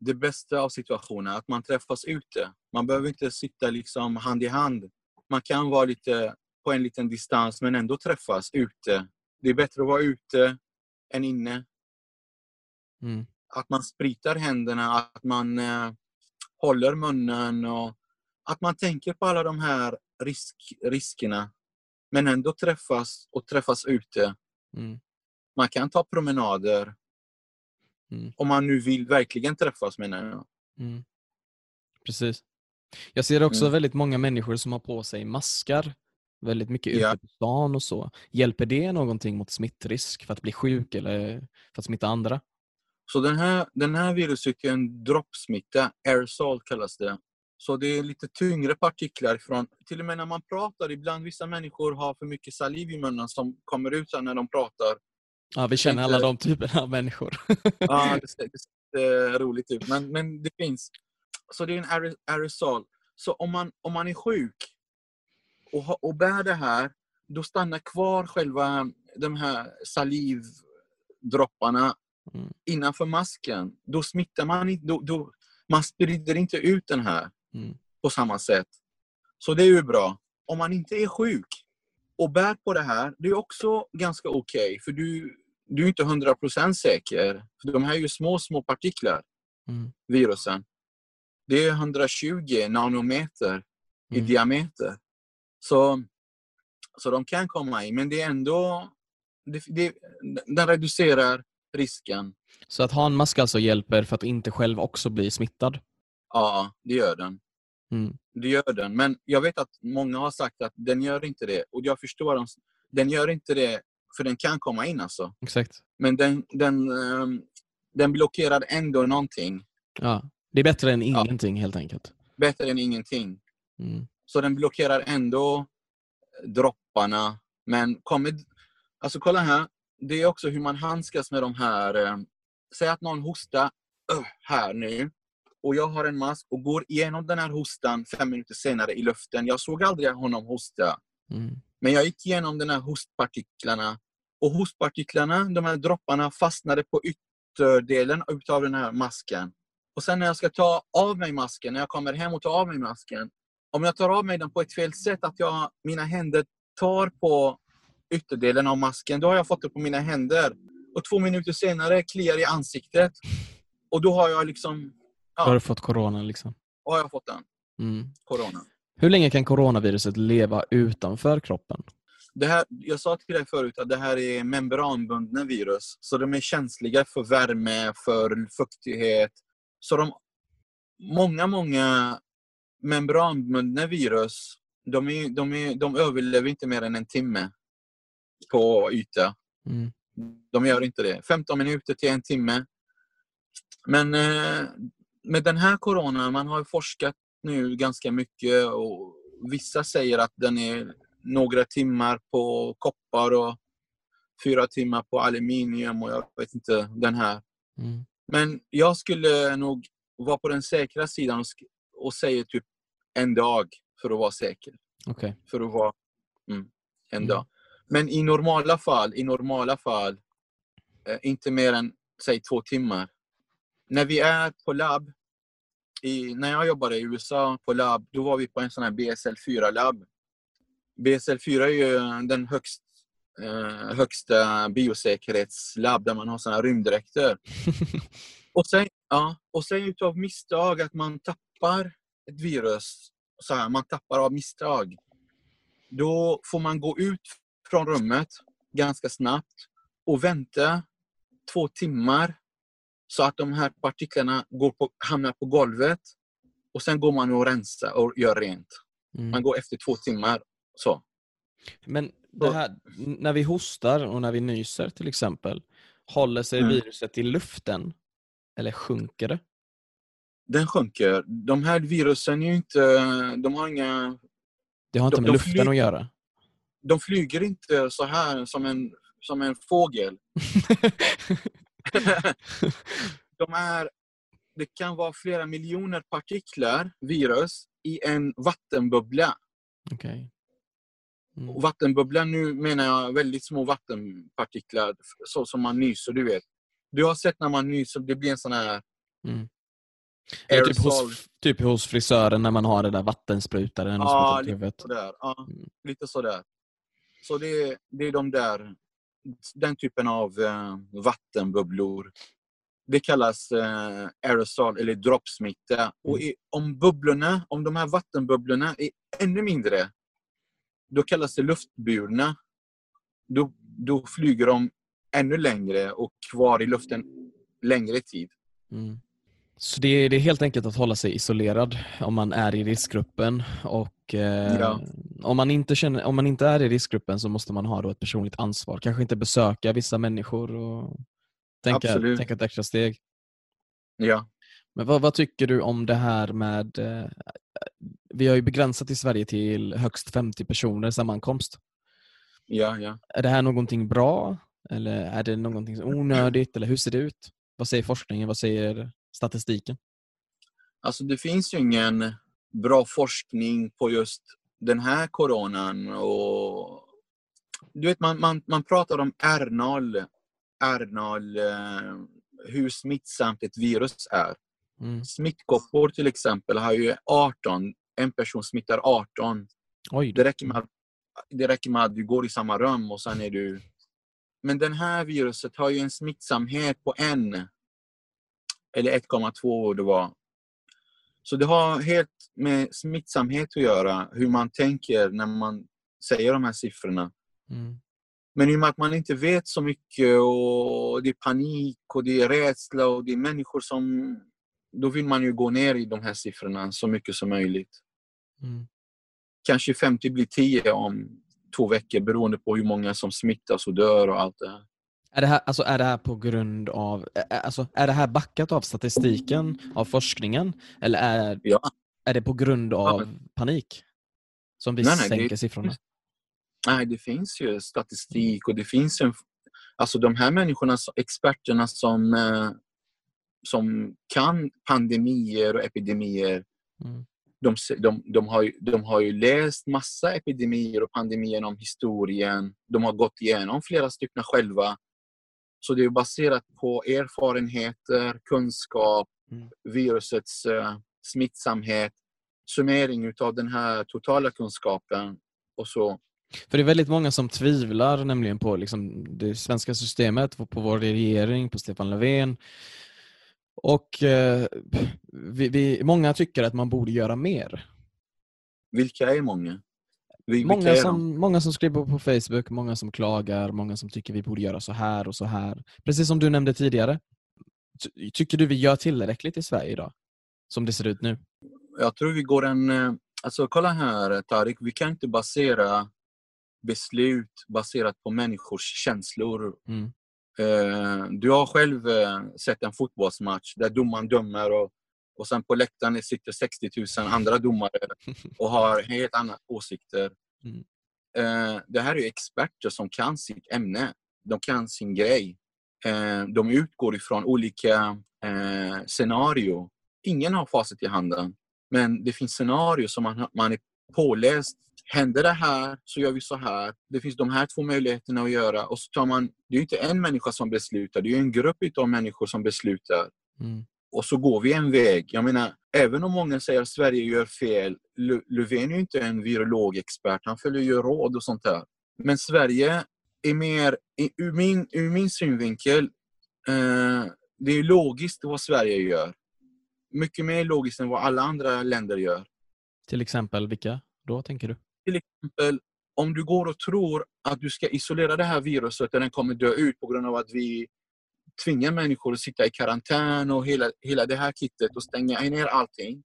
det bästa av situationen, att man träffas ute. Man behöver inte sitta liksom hand i hand. Man kan vara lite på en liten distans, men ändå träffas ute. Det är bättre att vara ute än inne. Mm. Att man spritar händerna, att man eh, håller munnen och att man tänker på alla de här risk, riskerna. Men ändå träffas och träffas ute. Mm. Man kan ta promenader. Mm. Om man nu vill verkligen träffas menar jag. Mm. Precis. Jag ser också Mm. väldigt många människor som har på sig maskar väldigt mycket Ja. ute på stan och så. Hjälper det någonting mot smittrisk för att bli sjuk eller för att smitta andra? Så den här, den här viruset är en droppsmitta, aerosol kallas det. Så det är lite tyngre partiklar från, till och med när man pratar, ibland vissa människor har för mycket saliv i munnen som kommer ut när de pratar. Ja, vi känner alla de typerna av människor. Ja, det ser, det ser roligt ut, men, men det finns. Så det är en aer- aerosol. Så om man, om man är sjuk och, ha, och bär det här, då stannar kvar själva de här salivdropparna Mm. innanför masken. Då smittar man inte, då, då, man sprider inte ut den här Mm. på samma sätt. Så det är ju bra. Om man inte är sjuk och bär på det här, det är också ganska okej. för du, du är inte 100% säker. För de här är ju små, små partiklar, Mm. virusen. Det är 120 nanometer i Mm. diameter. Så, så de kan komma in, men det är ändå... Det, det, den reducerar risken. Så att ha en mask alltså hjälper för att inte själv också bli smittad? Ja, det gör den. Mm. Det gör den. Men jag vet att många har sagt att den gör inte det. Och jag förstår dem. Den gör inte det, för den kan komma in alltså. Exakt. Men den, den, ehm, den blockerar ändå någonting. Ja. Det är bättre än ingenting helt enkelt. Bättre än ingenting. Mm. Så den blockerar ändå dropparna. Men kommer... Alltså kolla här. Det är också hur man handskas med de här... Eh, säg att någon hostar öh, här nu. Och jag har en mask och går igenom den här hostan fem minuter senare i luften. Jag såg aldrig honom hosta. Mm. Men jag gick igenom de här hostpartiklarna. Och hostpartiklarna, de här dropparna, fastnade på ytterdelen utav den här masken. Och sen när jag ska ta av mig masken, när jag kommer hem och tar av mig masken. Om jag tar av mig den på ett fel sätt, att jag, mina händer tar på ytterdelen av masken, då har jag fått det på mina händer. Och två minuter senare kliar i ansiktet. Och då har jag liksom, Ja. Har du fått corona liksom. då har jag fått den, Mm. corona. Hur länge kan coronaviruset leva utanför kroppen? Det här, jag sa till dig förut att det här är membranbundna virus. Så de är känsliga för värme, för fuktighet. Så de, många, många membranbundna virus, de, är, de, är, de överlever inte mer än en timme på yta. Mm. De gör inte det. 15 minuter till en timme. Men eh, med den här coronan, man har forskat nu ganska mycket och vissa säger att den är några timmar på koppar och fyra timmar på aluminium och jag vet inte den här. Mm. Men jag skulle nog vara på den säkra sidan och, och säga typ en dag för att vara säker. Okej. För att vara mm, en Mm. dag. Men i normala fall, i normala fall eh, inte mer än säg två timmar. När vi är på labb, i, när jag jobbade i USA på labb, då var vi på en sån här BSL-4-labb. BSL-4 är ju den högst, eh, högsta biosäkerhetslabb där man har här rymddräkter. Och sen, ja, och sen utav misstag att man tappar ett virus, så här, man tappar av misstag. Då får man gå ut från rummet ganska snabbt och vänta två timmar så att de här partiklarna går på, hamnar på golvet och sen går man och rensar och gör rent. Mm. Man går efter två timmar. Så. Men det här, när vi hostar och när vi nyser till exempel, håller sig Mm. viruset i luften? Eller sjunker det? Den sjunker. De här virusen är ju inte... De har inga... Det har inte De- med de luften flyger- att göra. De flyger inte så här som en, som en fågel. de är, det kan vara flera miljoner partiklar, virus, i en vattenbubbla. Okej. Mm. Och vattenbubblan, nu menar jag väldigt små vattenpartiklar, så som man nyser, du vet. Du har sett när man nyser, det blir en sån här Mm. Är typ, hos, typ hos frisören när man har det där vattensprutaren Ja, på lite sådär. Ja, Mm. lite sådär. Så det, det är de där, den typen av eh, vattenbubblor. Det kallas eh, aerosol eller droppsmitta. Och i, om bubblorna, om de här vattenbubblorna är ännu mindre, då kallas det luftburna. Då, då flyger de ännu längre och kvar i luften längre tid. Mm. Så det är, det är helt enkelt att hålla sig isolerad om man är i riskgruppen. Och eh, Ja. om, man inte känner, om man inte är i riskgruppen så måste man ha då ett personligt ansvar. Kanske inte besöka vissa människor och tänka, Absolut. tänka ett extra steg. Ja. Men vad, vad tycker du om det här med... Eh, vi har ju begränsat i Sverige till högst 50 personer sammankomst. Ja, ja. Är det här någonting bra? Eller är det någonting onödigt? Eller hur ser det ut? Vad säger forskningen? Vad säger statistiken? Alltså det finns ju ingen bra forskning på just den här coronan. Och, du vet, man, man, man pratar om R0, R0 eh, hur smittsamt ett virus är. Mm. Smittkoppor till exempel har ju 18, en person smittar 18. Oj, Det räcker, med, att- det räcker med att du går i samma rum och sen är du... Men den här viruset har ju en smittsamhet på en eller 1,2 det var. Så det har helt med smittsamhet att göra, hur man tänker när man säger de här siffrorna. Mm. Men i och med att man inte vet så mycket och det är panik och det är rädsla och det är människor som... Då vill man ju gå ner i de här siffrorna så mycket som möjligt. Mm. Kanske 50 blir 10 om två veckor beroende på hur många som smittas och dör och allt det här. Är det, här, alltså, är det här på grund av... Alltså, är det här backat av statistiken, av forskningen? Eller är, Ja. är det på grund av panik? Som vi Nej, nej, det- sänker siffrorna? Nej, det finns ju statistik och det finns en... Alltså de här människorna, experterna som, som kan pandemier och epidemier, Mm. de, de, de, har de har ju läst massa epidemier och pandemier genom historien. De har gått igenom flera stycken själva. Så det är baserat på erfarenheter, kunskap, Mm. virusets eh, smittsamhet, summering av den här totala kunskapen och så. För det är väldigt många som tvivlar nämligen på liksom, det svenska systemet, på på vår regering, på Stefan Löfven. Och eh, vi, vi, många tycker att man borde göra mer. Vilka är många? Vi- Många är de? som, många som skriver på Facebook, många som klagar, många som tycker vi borde göra så här och så här. Precis som du nämnde tidigare. Ty- Tycker du vi gör tillräckligt i Sverige idag? Som det ser ut nu? Jag tror vi går en... eh, Alltså kolla här Tarik, vi kan inte basera beslut baserat på människors känslor. Mm. Eh, Du har själv eh, sett en fotbollsmatch där domaren dömer och, och sen på läktaren sitter 60 000 andra domare och har helt andra åsikter. Mm. Eh, Det här är experter som kan sitt ämne. De kan sin grej. De utgår ifrån olika scenario. Ingen har facit i handen. Men det finns scenarier som man, man är påläst. Händer det här så gör vi så här. Det finns de här två möjligheterna att göra. Och så tar man, det är ju inte en människa som beslutar, det är en grupp av människor som beslutar. Mm. Och så går vi en väg. Jag menar, även om många säger att Sverige gör fel, Lö- Löfven är ju inte en virologexpert, han följer ju råd och sånt där. Men Sverige är mer, i- ur min, ur min synvinkel, eh, det är logiskt vad Sverige gör. Mycket mer logiskt än vad alla andra länder gör. Till exempel vilka då, tänker du? Till exempel, om du går och tror att du ska isolera det här viruset och den kommer dö ut på grund av att vi tvingar människor att sitta i karantän och hela, hela det här kittet och stänga ner allting.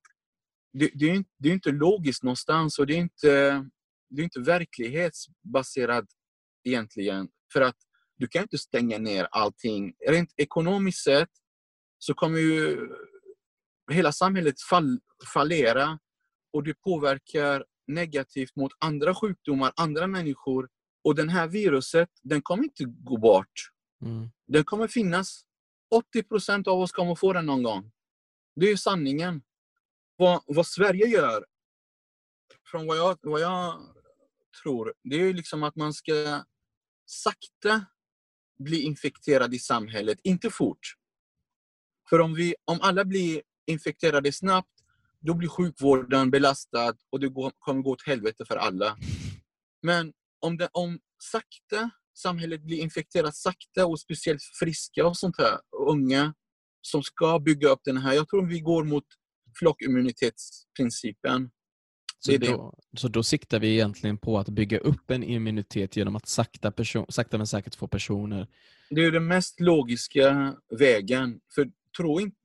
Det, det, är, det är inte logiskt någonstans och det är inte, det är inte verklighetsbaserat egentligen. För att du kan inte stänga ner allting. Rent ekonomiskt sett så kommer ju hela samhället fall, fallera och det påverkar negativt mot andra sjukdomar, andra människor. Och den här viruset, den kommer inte gå bort. Mm. Den kommer finnas. 80 procent av oss kommer få den någon gång. Det är sanningen. Vad, vad Sverige gör, från vad jag, vad jag tror, det är liksom att man ska sakta bli infekterad i samhället, inte fort. För om, vi, om alla blir infekterade snabbt, då blir sjukvården belastad och det går, kommer gå åt helvete för alla. Men om, det, om sakta samhället blir infekterat sakta och speciellt friska och sånt här, unga som ska bygga upp den här. Jag tror vi går mot flockimmunitetsprincipen. Så då, så då siktar vi egentligen på att bygga upp en immunitet genom att sakta, person, sakta men säkert få personer... Det är den mest logiska vägen. För tro inte,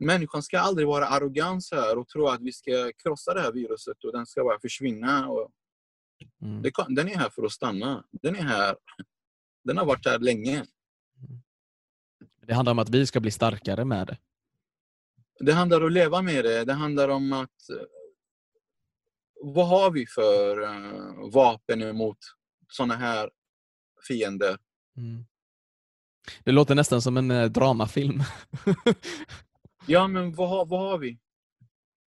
människan ska aldrig vara arrogant här och tro att vi ska krossa det här viruset och den ska bara försvinna. Och mm. den är här för att stanna. Den är här. Den har varit här länge. Mm. Det handlar om att vi ska bli starkare med det. Det handlar om att leva med det. Det handlar om att... Eh, vad har vi för uh, vapen emot sådana här fiender? Mm. Det låter nästan som en uh, dramafilm. Ja, men vad har, vad har vi?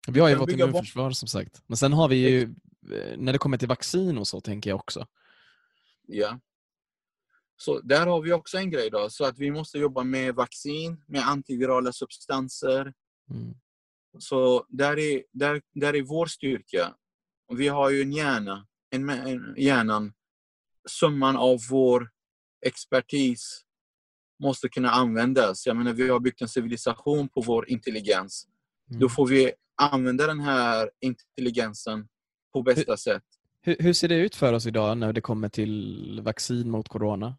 Vi har ju vårt immunförsvar som sagt. Men sen har vi ju, eh, när det kommer till vaccin och så, tänker jag också. Ja. Så där har vi också en grej då. Så att vi måste jobba med vaccin, med antivirala substanser. Mm. Så där är, där, där är vår styrka. Vi har ju en hjärna, en, en hjärnan, summan av vår expertis måste kunna användas. Jag menar, vi har byggt en civilisation på vår intelligens. Mm. Då får vi använda den här intelligensen på bästa hur, sätt. Hur, hur, ser det ut för oss idag när det kommer till vaccin mot corona?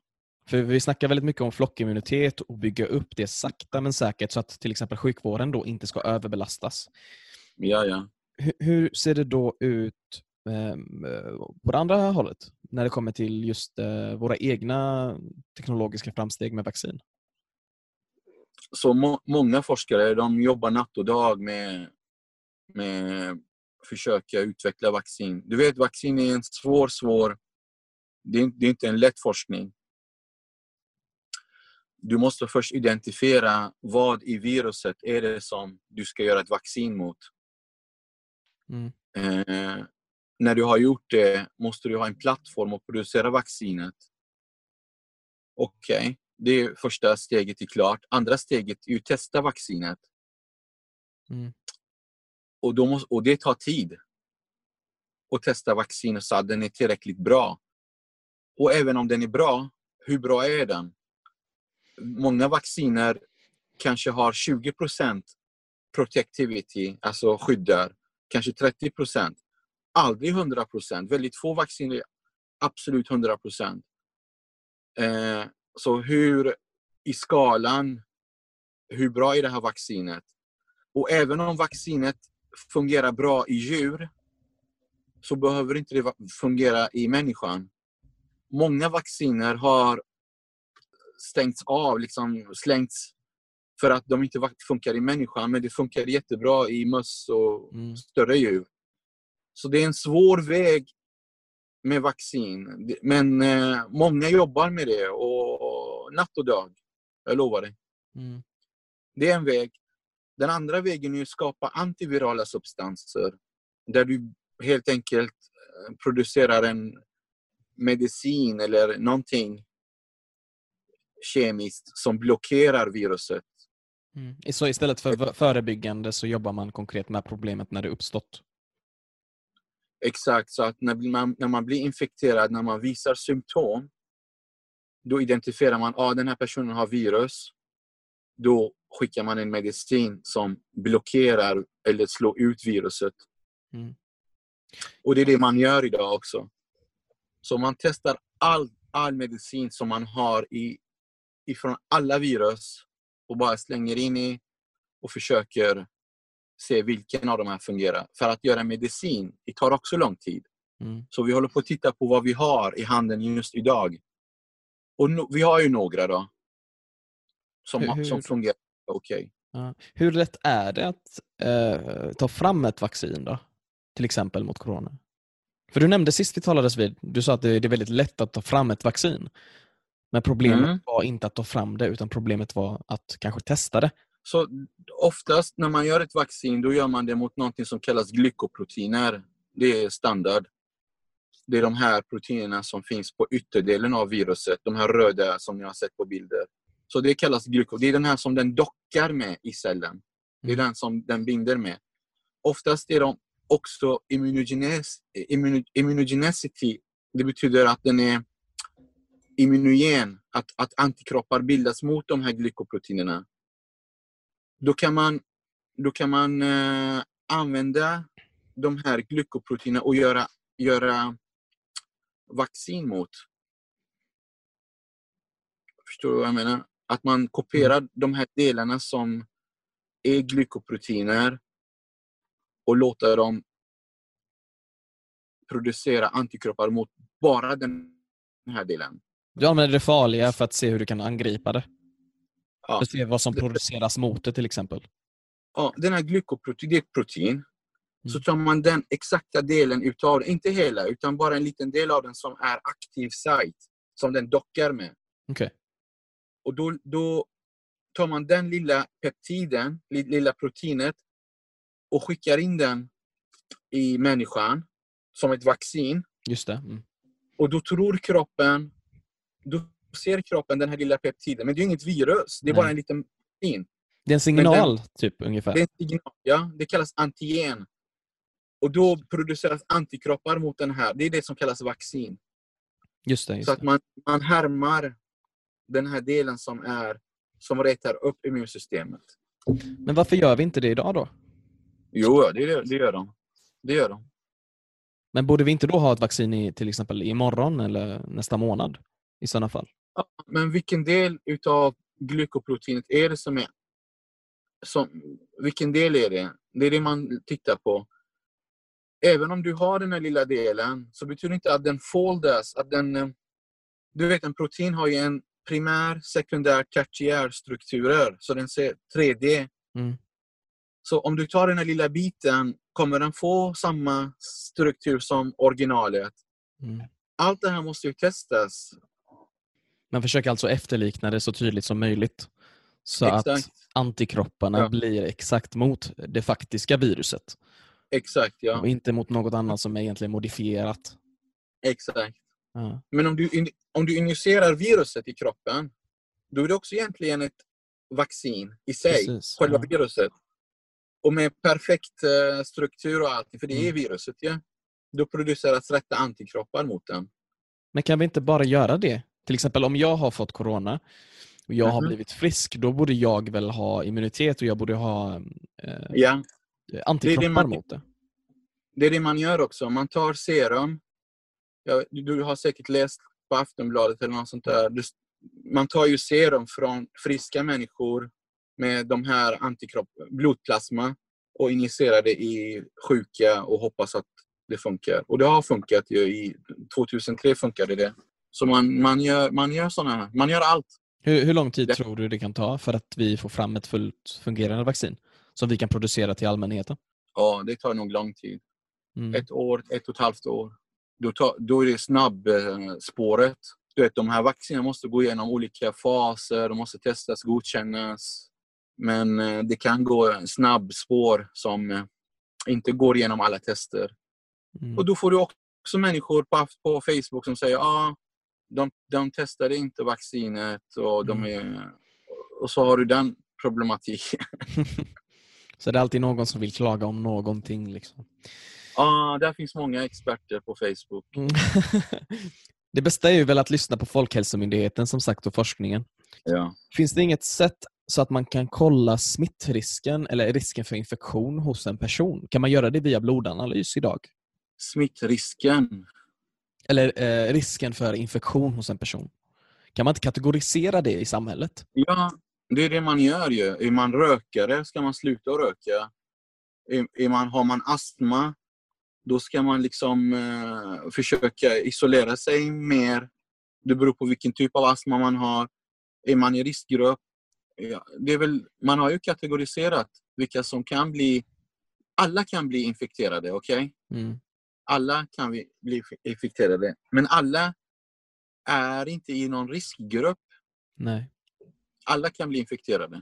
För Vi snackar väldigt mycket om flockimmunitet och bygga upp det sakta men säkert så att till exempel sjukvården då inte ska överbelastas. Ja, ja. Hur, hur ser det då ut Ehm, eh, på det andra hållet när det kommer till just eh, våra egna teknologiska framsteg med vaccin? Så må många forskare de jobbar natt och dag med, med att försöka utveckla vaccin. Du vet, vaccin är en svår, svår... Det är, det är inte en lätt forskning. Du måste först identifiera vad i viruset är det som du ska göra ett vaccin mot. Mm. Eh, när du har gjort det måste du ha en plattform att producera vaccinet. Okej, okay. det är första steget är klart. Andra steget är att testa vaccinet. Mm. Och, då måste, och det tar tid. Att testa vaccinet så att den är tillräckligt bra. Och även om den är bra, hur bra är den? Många vacciner kanske har 20% protectivity, alltså skyddar. Kanske 30 aldrig 100 procent. Väldigt få vacciner är absolut 100 procent. Eh, så hur i skalan, hur bra är det här vaccinet? Och även om vaccinet fungerar bra i djur så behöver inte det fungera i människan. Många vacciner har stängts av, liksom slängts för att de inte funkar i människan men det funkar jättebra i möss och mm. större djur. Så det är en svår väg med vaccin. Men eh, många jobbar med det och natt och dag. Jag lovar dig. Mm. Det är en väg. Den andra vägen är att skapa antivirala substanser där du helt enkelt eh, producerar en medicin eller någonting kemiskt som blockerar viruset. Mm. Så istället för förebyggande så jobbar man konkret med problemet när det uppstått? Exakt, så att när man, när man blir infekterad, när man visar symptom, då identifierar man att ah, den här personen har virus. Då skickar man en medicin som blockerar eller slår ut viruset. Mm. Och det är det man gör idag också. Så man testar all, all medicin som man har i, ifrån alla virus och bara slänger in i och försöker se vilken av de här fungerar. För att göra medicin, det tar också lång tid. Mm. Så vi håller på att titta på vad vi har i handen just idag. Och no, vi har ju några då. Som, Hur- som fungerar okej. Ja. Hur lätt är det att eh, ta fram ett vaccin då? Till exempel mot corona? För du nämnde sist vi talades vid, du sa att det, det är väldigt lätt att ta fram ett vaccin. Men problemet Mm. var inte att ta fram det, utan problemet var att kanske testa det. Så oftast när man gör ett vaccin, då gör man det mot något som kallas glykoproteiner. Det är standard. Det är de här proteinerna som finns på ytterdelen av viruset, de här röda som ni har sett på bilder. Så det kallas glyko. Det är den här som den dockar med i cellen. Det är Mm. den som den binder med. Oftast är de också immunogenes, immuno, immunogenicity. Det betyder att den är immunogen, att, att antikroppar bildas mot de här glykoproteinerna. Då kan man, då kan man eh, använda de här glykoproteinerna och göra, göra vaccin mot. Förstår du vad jag menar? Att man kopierar de här delarna som är glykoproteiner och låter dem producera antikroppar mot bara den här delen. Du använder det farliga för att se hur du kan angripa det. Ja. För att se vad som produceras mot det till exempel. Ja, den här glykoprotein, det är ett protein. Så Mm. tar man den exakta delen utav det, inte hela, utan bara en liten del av den som är aktiv site, som den dockar med. Okej. Och då, då tar man den lilla peptiden, li- lilla proteinet och skickar in den i människan som ett vaccin. Just det. Mm. Och då tror kroppen, då ser kroppen den här lilla peptiden, men det är inget virus, det är bara Nej. en liten protein. Det är en signal, typ ungefär. Det är en signal, ja, det kallas antigen. Och då produceras antikroppar mot den här, det är det som kallas vaccin. Just det. Just Så att man, man härmar den här delen som är som retar upp immunsystemet. Men varför gör vi inte det idag då? Jo, det, gör- det gör de. Det gör de. Men borde vi inte då ha ett vaccin i, till exempel imorgon eller nästa månad? I sådana fall. Men vilken del utav glykoproteinet är det som är... Som, vilken del är det? Det är det man tittar på. Även om du har den här lilla delen så betyder det inte att den foldas, att den... eh, Du vet, en protein har ju en primär, sekundär, tertiär strukturer. Så den ser 3D. Mm. Så om du tar den här lilla biten kommer den få samma struktur som originalet. Mm. Allt det här måste ju testas. Man försöker alltså efterlikna det så tydligt som möjligt. Så att Exakt. antikropparna Ja. blir exakt mot det faktiska viruset. Exakt, ja. Och inte mot något annat som är egentligen modifierat. Exakt. Ja. Men om du, in- om du injicerar viruset i kroppen, då är det också egentligen ett vaccin i sig, Precis, själva ja. viruset. Och med perfekt eh, struktur och allting, för det är Mm. viruset ja. Då produceras rätta antikroppar mot den. Men kan vi inte bara göra det? Till exempel om jag har fått corona och jag har Mhm. blivit frisk, då borde jag väl ha immunitet och jag borde ha eh, Ja, antikroppar man- mot det. det är det man gör också. Man tar serum. Ja, du- du har säkert läst på Aftonbladet eller något sånt där. Du, man tar ju serum från friska människor med de här antikropp, blodplasma och injicerar det i sjuka och hoppas att det funkar. Och det har funkat ju. I 2003 funkade det. Så man, man gör, man gör såna här. Man gör allt. Hur, hur lång tid Det- tror du det kan ta för att vi får fram ett fullt fungerande vaccin som vi kan producera till allmänheten? Ja, det tar nog lång tid. Mm. ett år, ett och ett halvt år. Då, tar, då är det snabbspåret. Du vet, de här vaccinerna måste gå igenom olika faser, de måste testas, godkännas. Men eh, det kan gå snabbspår som eh, inte går igenom alla tester. Mm. Och då får du också människor på, på Facebook som säger ah, de, de testade inte vaccinet och, de är, och så har du den problematiken. Så det är alltid någon som vill klaga om någonting. Liksom. ah, där finns många experter på Facebook. Mm. det bästa är ju väl att lyssna på Folkhälsomyndigheten som sagt och forskningen. Ja. Finns det inget sätt så att man kan kolla smittrisken eller risken för infektion hos en person? Kan man göra det via blodanalys idag? Smittrisken. Eller eh, risken för infektion hos en person. Kan man inte kategorisera det i samhället? Ja, det är det man gör ju. Är man rökare ska man sluta röka. Är, är man, har man astma, då ska man liksom eh, försöka isolera sig mer. Det beror på vilken typ av astma man har. Är man i riskgrupp? Ja, det är väl, man har ju kategoriserat vilka som kan bli... Alla kan bli infekterade, okej? Okay? Mm. Alla kan vi bli infekterade. Men alla är inte i någon riskgrupp. Nej. Alla kan bli infekterade.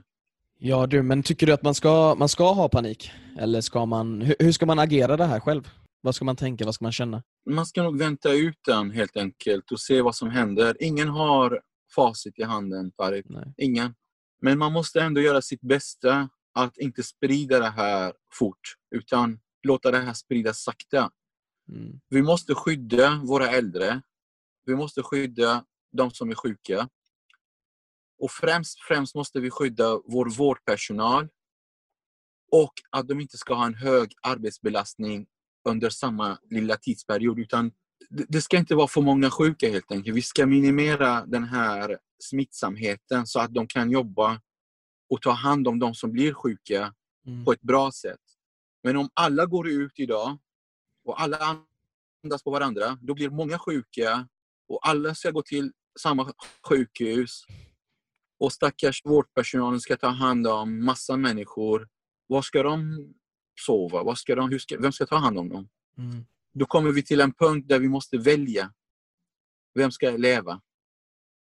Ja du, men tycker du att man ska, man ska ha panik? Eller ska man, hur, hur ska man agera det här själv? Vad ska man tänka? Vad ska man känna? Man ska nog vänta ut den helt enkelt och se vad som händer. Ingen har facit i handen, Farid. Ingen. Men man måste ändå göra sitt bästa att inte sprida det här fort, utan låta det här spridas sakta. Mm. Vi måste skydda våra äldre. Vi måste skydda de som är sjuka. Och främst, främst måste vi skydda vår vårdpersonal och att de inte ska ha en hög arbetsbelastning under samma lilla tidsperiod. Utan det ska inte vara för många sjuka helt enkelt. Vi ska minimera den här smittsamheten så att de kan jobba och ta hand om de som blir sjuka Mm. på ett bra sätt. Men om alla går ut idag och alla andas på varandra, då blir många sjuka och alla ska gå till samma sjukhus och stackars vårdpersonalen ska ta hand om massa människor. Var ska de sova? Var ska de, ska, vem ska ta hand om dem? Mm. Då kommer vi till en punkt där vi måste välja. Vem ska leva?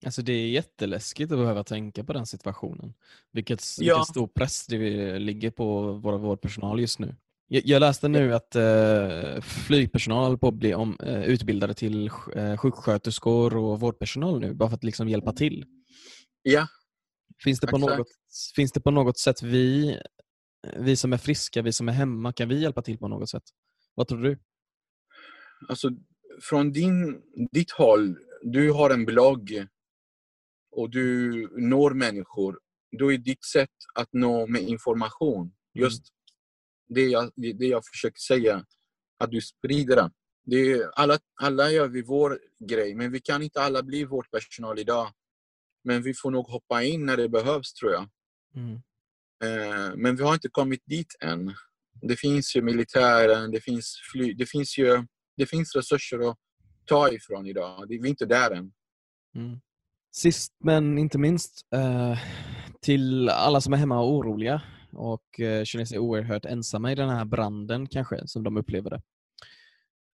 Alltså det är jätteläskigt att behöva tänka på den situationen. Vilket, Ja. vilken stor press det ligger på våra vårdpersonal just nu. Jag, läste nu att eh, flygpersonal håller på att bli om, eh, utbildade till eh, sjuksköterskor och vårdpersonal nu, bara för att liksom hjälpa till. Ja, Finns det, på Exakt. något, finns det på något sätt vi, vi som är friska, vi som är hemma, kan vi hjälpa till på något sätt? Vad tror du? alltså från din, ditt håll, du har en blogg och du når människor. Då är ditt sätt att nå med information just det, jag, det jag försöker säga, att du sprider den. Det är, alla, alla gör vi vår grej, men vi kan inte alla bli vårdpersonal idag. Men vi får nog hoppa in när det behövs, tror jag. Mm. Eh, Men vi har inte kommit dit än. Det finns ju militären, det finns fly, det finns ju det finns resurser att ta ifrån idag. Vi är inte där än. Mm. Sist men inte minst, eh, till alla som är hemma och oroliga och eh, känner sig oerhört ensamma i den här branden kanske, som de upplever det.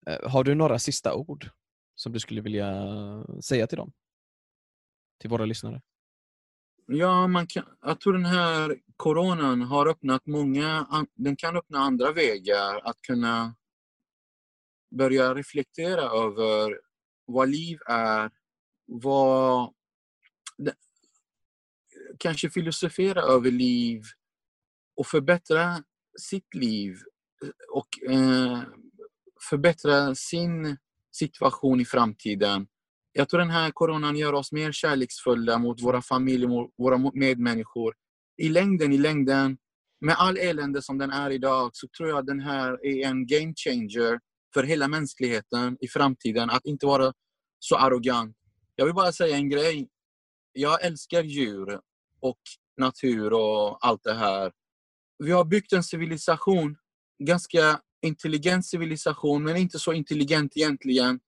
Eh, har du några sista ord som du skulle vilja säga till dem? Till våra lyssnare? Ja, man kan, jag tror den här coronan har öppnat många, den kan öppna andra vägar att kunna börja reflektera över vad liv är, vad, kanske filosofera över liv och förbättra sitt liv eh, och eh, förbättra sin situation i framtiden. Jag tror den här coronan gör oss mer kärleksfulla mot våra familjer, mot våra medmänniskor. I längden, i längden, med all elände som den är idag, så tror jag den här är en game changer för hela mänskligheten i framtiden. Att inte vara så arrogant. Jag vill bara säga en grej. Jag älskar djur och natur och allt det här. Vi har byggt en civilisation, ganska intelligent civilisation, men inte så intelligent egentligen.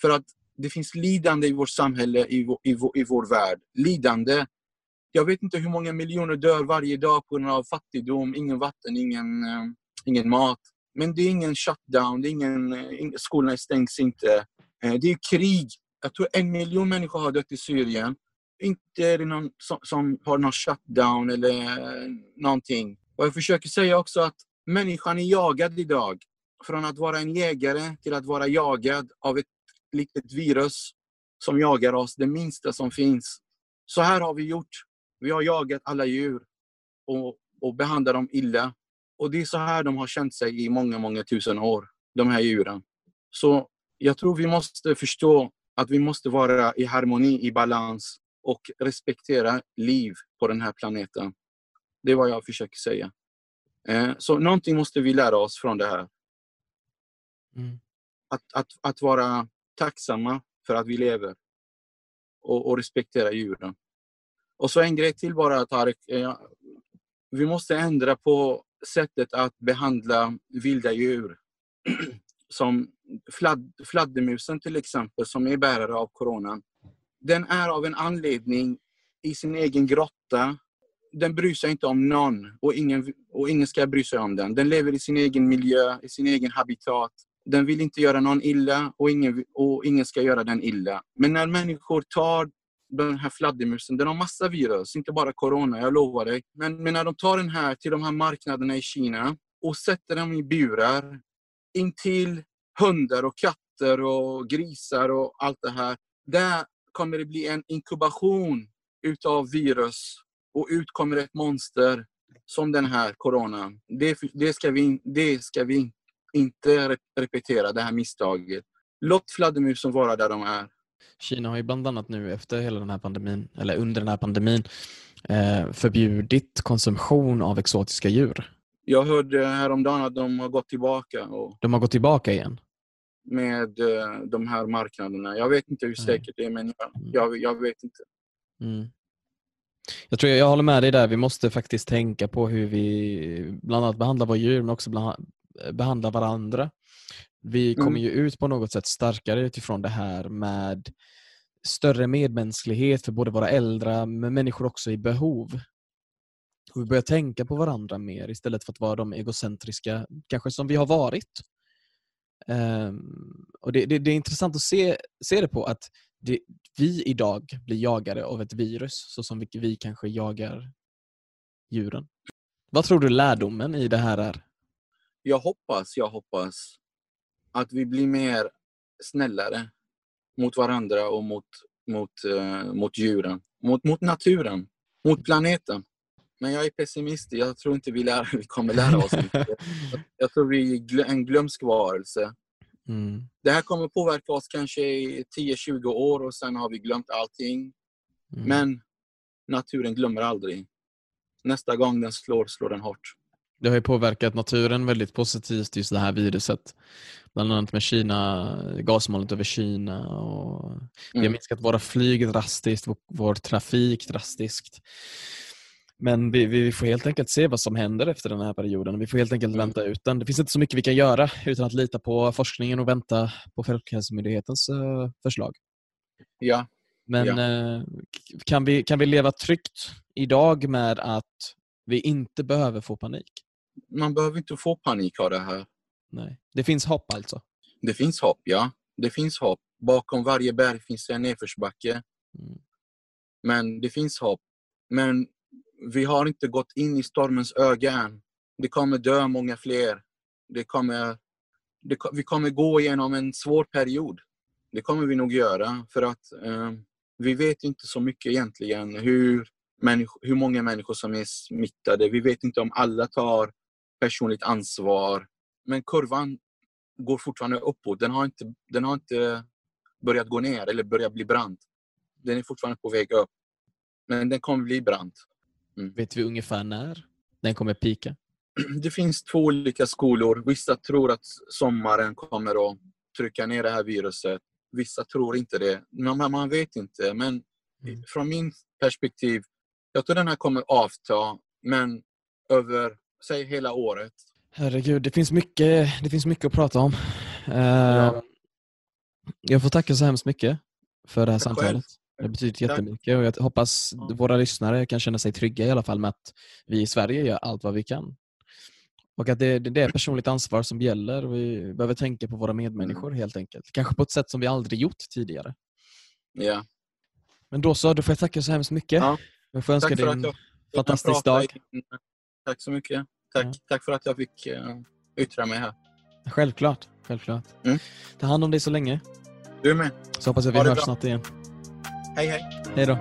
För att det finns lidande i vårt samhälle, i vår, i vår, i vår värld. Lidande. Jag vet inte hur många miljoner dör varje dag på grund av fattigdom, ingen vatten, ingen, eh, ingen mat. Men det är ingen shutdown, det är ingen, eh, skolorna stängs inte. Eh, det är krig. Jag tror en miljon människor har dött i Syrien. Inte är det någon som, som har någon shutdown eller någonting. Och jag försöker säga också att människan är jagad idag. Från att vara en jägare till att vara jagad av ett litet virus som jagar oss, det minsta som finns. Så här har vi gjort. Vi har jagat alla djur och, och behandlat dem illa. Och det är så här de har känt sig i många, många tusen år, de här djuren. Så jag tror vi måste förstå att vi måste vara i harmoni, i balans och respektera liv på den här planeten. Det är vad jag försöker säga. Eh, Så någonting måste vi lära oss från det här. Mm. Att, att, att vara tacksamma för att vi lever och, och respektera djuren. Och så en grej till bara Tarek. Eh, vi måste ändra på sättet att behandla vilda djur. Som fladd, fladdermusen till exempel, som är bärare av coronan. Den är av en anledning i sin egen grotta. Den bryr sig inte om någon och ingen, och ingen ska bry sig om den. Den lever i sin egen miljö, i sin egen habitat. Den vill inte göra någon illa och ingen, och ingen ska göra den illa. Men när människor tar den här fladdermusen, den har massa virus, inte bara corona, jag lovar dig. Men, men när de tar den här till de här marknaderna i Kina och sätter dem i burar intill hundar och katter och grisar och allt det här. Där kommer det bli en inkubation utav virus och ut kommer ett monster som den här coronan. Det, det, ska, vi, det ska vi inte repetera, det här misstaget. Låt fladdermusen vara där de är. Kina har ju bland annat nu efter hela den här pandemin, eller under den här pandemin, eh, förbjudit konsumtion av exotiska djur. Jag hörde häromdagen att de har gått tillbaka. Och de har gått tillbaka igen? Med eh, de här marknaderna. Jag vet inte hur säkert det är, men jag, mm. jag, jag vet inte. Mm. Jag tror jag håller med dig där. Vi måste faktiskt tänka på hur vi bland annat behandlar våra djur, men också behandlar varandra. Vi kommer mm. ju ut på något sätt starkare utifrån det här med större medmänsklighet för både våra äldre men människor också i behov. Och vi börjar tänka på varandra mer istället för att vara de egocentriska, kanske som vi har varit. Um, och det, det, det, är intressant att se, se det på att det, vi idag blir jagade av ett virus så som vi, vi kanske jagar djuren. Vad tror du lärdomen i det här är? Jag hoppas, jag hoppas att vi blir mer snällare mot varandra och mot, mot, uh, mot djuren, mot, mot naturen, mot planeten. Men jag är pessimist. Jag tror inte vi, lär, vi kommer lära oss mycket. Jag tror vi är en glömsk varelse. Mm. Det här kommer påverka oss kanske i 10-20 år och sen har vi glömt allting. Mm. Men naturen glömmer aldrig. Nästa gång den slår, slår den hårt. Det har ju påverkat naturen väldigt positivt, just det här viruset. Bland annat med Kina, gasmolnet över Kina. Och. Vi har mm. minskat våra flyg drastiskt, vår, vår trafik drastiskt. Men vi, vi, får helt enkelt se vad som händer efter den här perioden. Vi får helt enkelt mm. vänta ut den. Det finns inte så mycket vi kan göra utan att lita på forskningen och vänta på Folkhälsomyndighetens uh, förslag. Ja. Men ja. Uh, kan, vi, kan vi leva tryggt idag med att vi inte behöver få panik? Man behöver inte få panik av det här. Nej. Det finns hopp alltså? Det finns hopp, ja. Det finns hopp. Bakom varje berg finns en nedförsbacke. Mm. Men det finns hopp. Men vi har inte gått in i stormens öga än. Det kommer dö många fler. Det kommer, det, vi kommer gå igenom en svår period. Det kommer vi nog göra för att eh, vi vet inte så mycket egentligen hur, hur många människor som är smittade. Vi vet inte om alla tar personligt ansvar. Men kurvan går fortfarande uppåt. Den har inte, den har inte börjat gå ner eller börjat bli brant. Den är fortfarande på väg upp. Men den kommer bli brant. Mm. Vet vi ungefär när den kommer pika? Det finns två olika skolor. Vissa tror att sommaren kommer att trycka ner det här viruset. Vissa tror inte det. Man, man vet inte. Men mm. från min perspektiv, jag tror den här kommer avta. Men över, säg hela året. Herregud, det finns mycket, det finns mycket att prata om. Uh, ja. Jag får tacka så hemskt mycket för det här Tack samtalet. Själv. Det betyder jättemycket och jag hoppas våra lyssnare kan känna sig trygga i alla fall med att vi i Sverige gör allt vad vi kan. Och att det, det är personligt ansvar som gäller vi behöver tänka på våra medmänniskor mm. helt enkelt. Kanske på ett sätt som vi aldrig gjort tidigare. Ja. Men då så, då får jag tacka så hemskt mycket. Ja. Jag får önska dig en fantastisk dag. Tack så mycket. Tack, ja. Tack för att jag fick uh, yttra mig här. Självklart. Självklart. Mm. Ta hand om dig så länge. Du med. Så hoppas jag vi hörs snart igen. Hej hej. Hej då.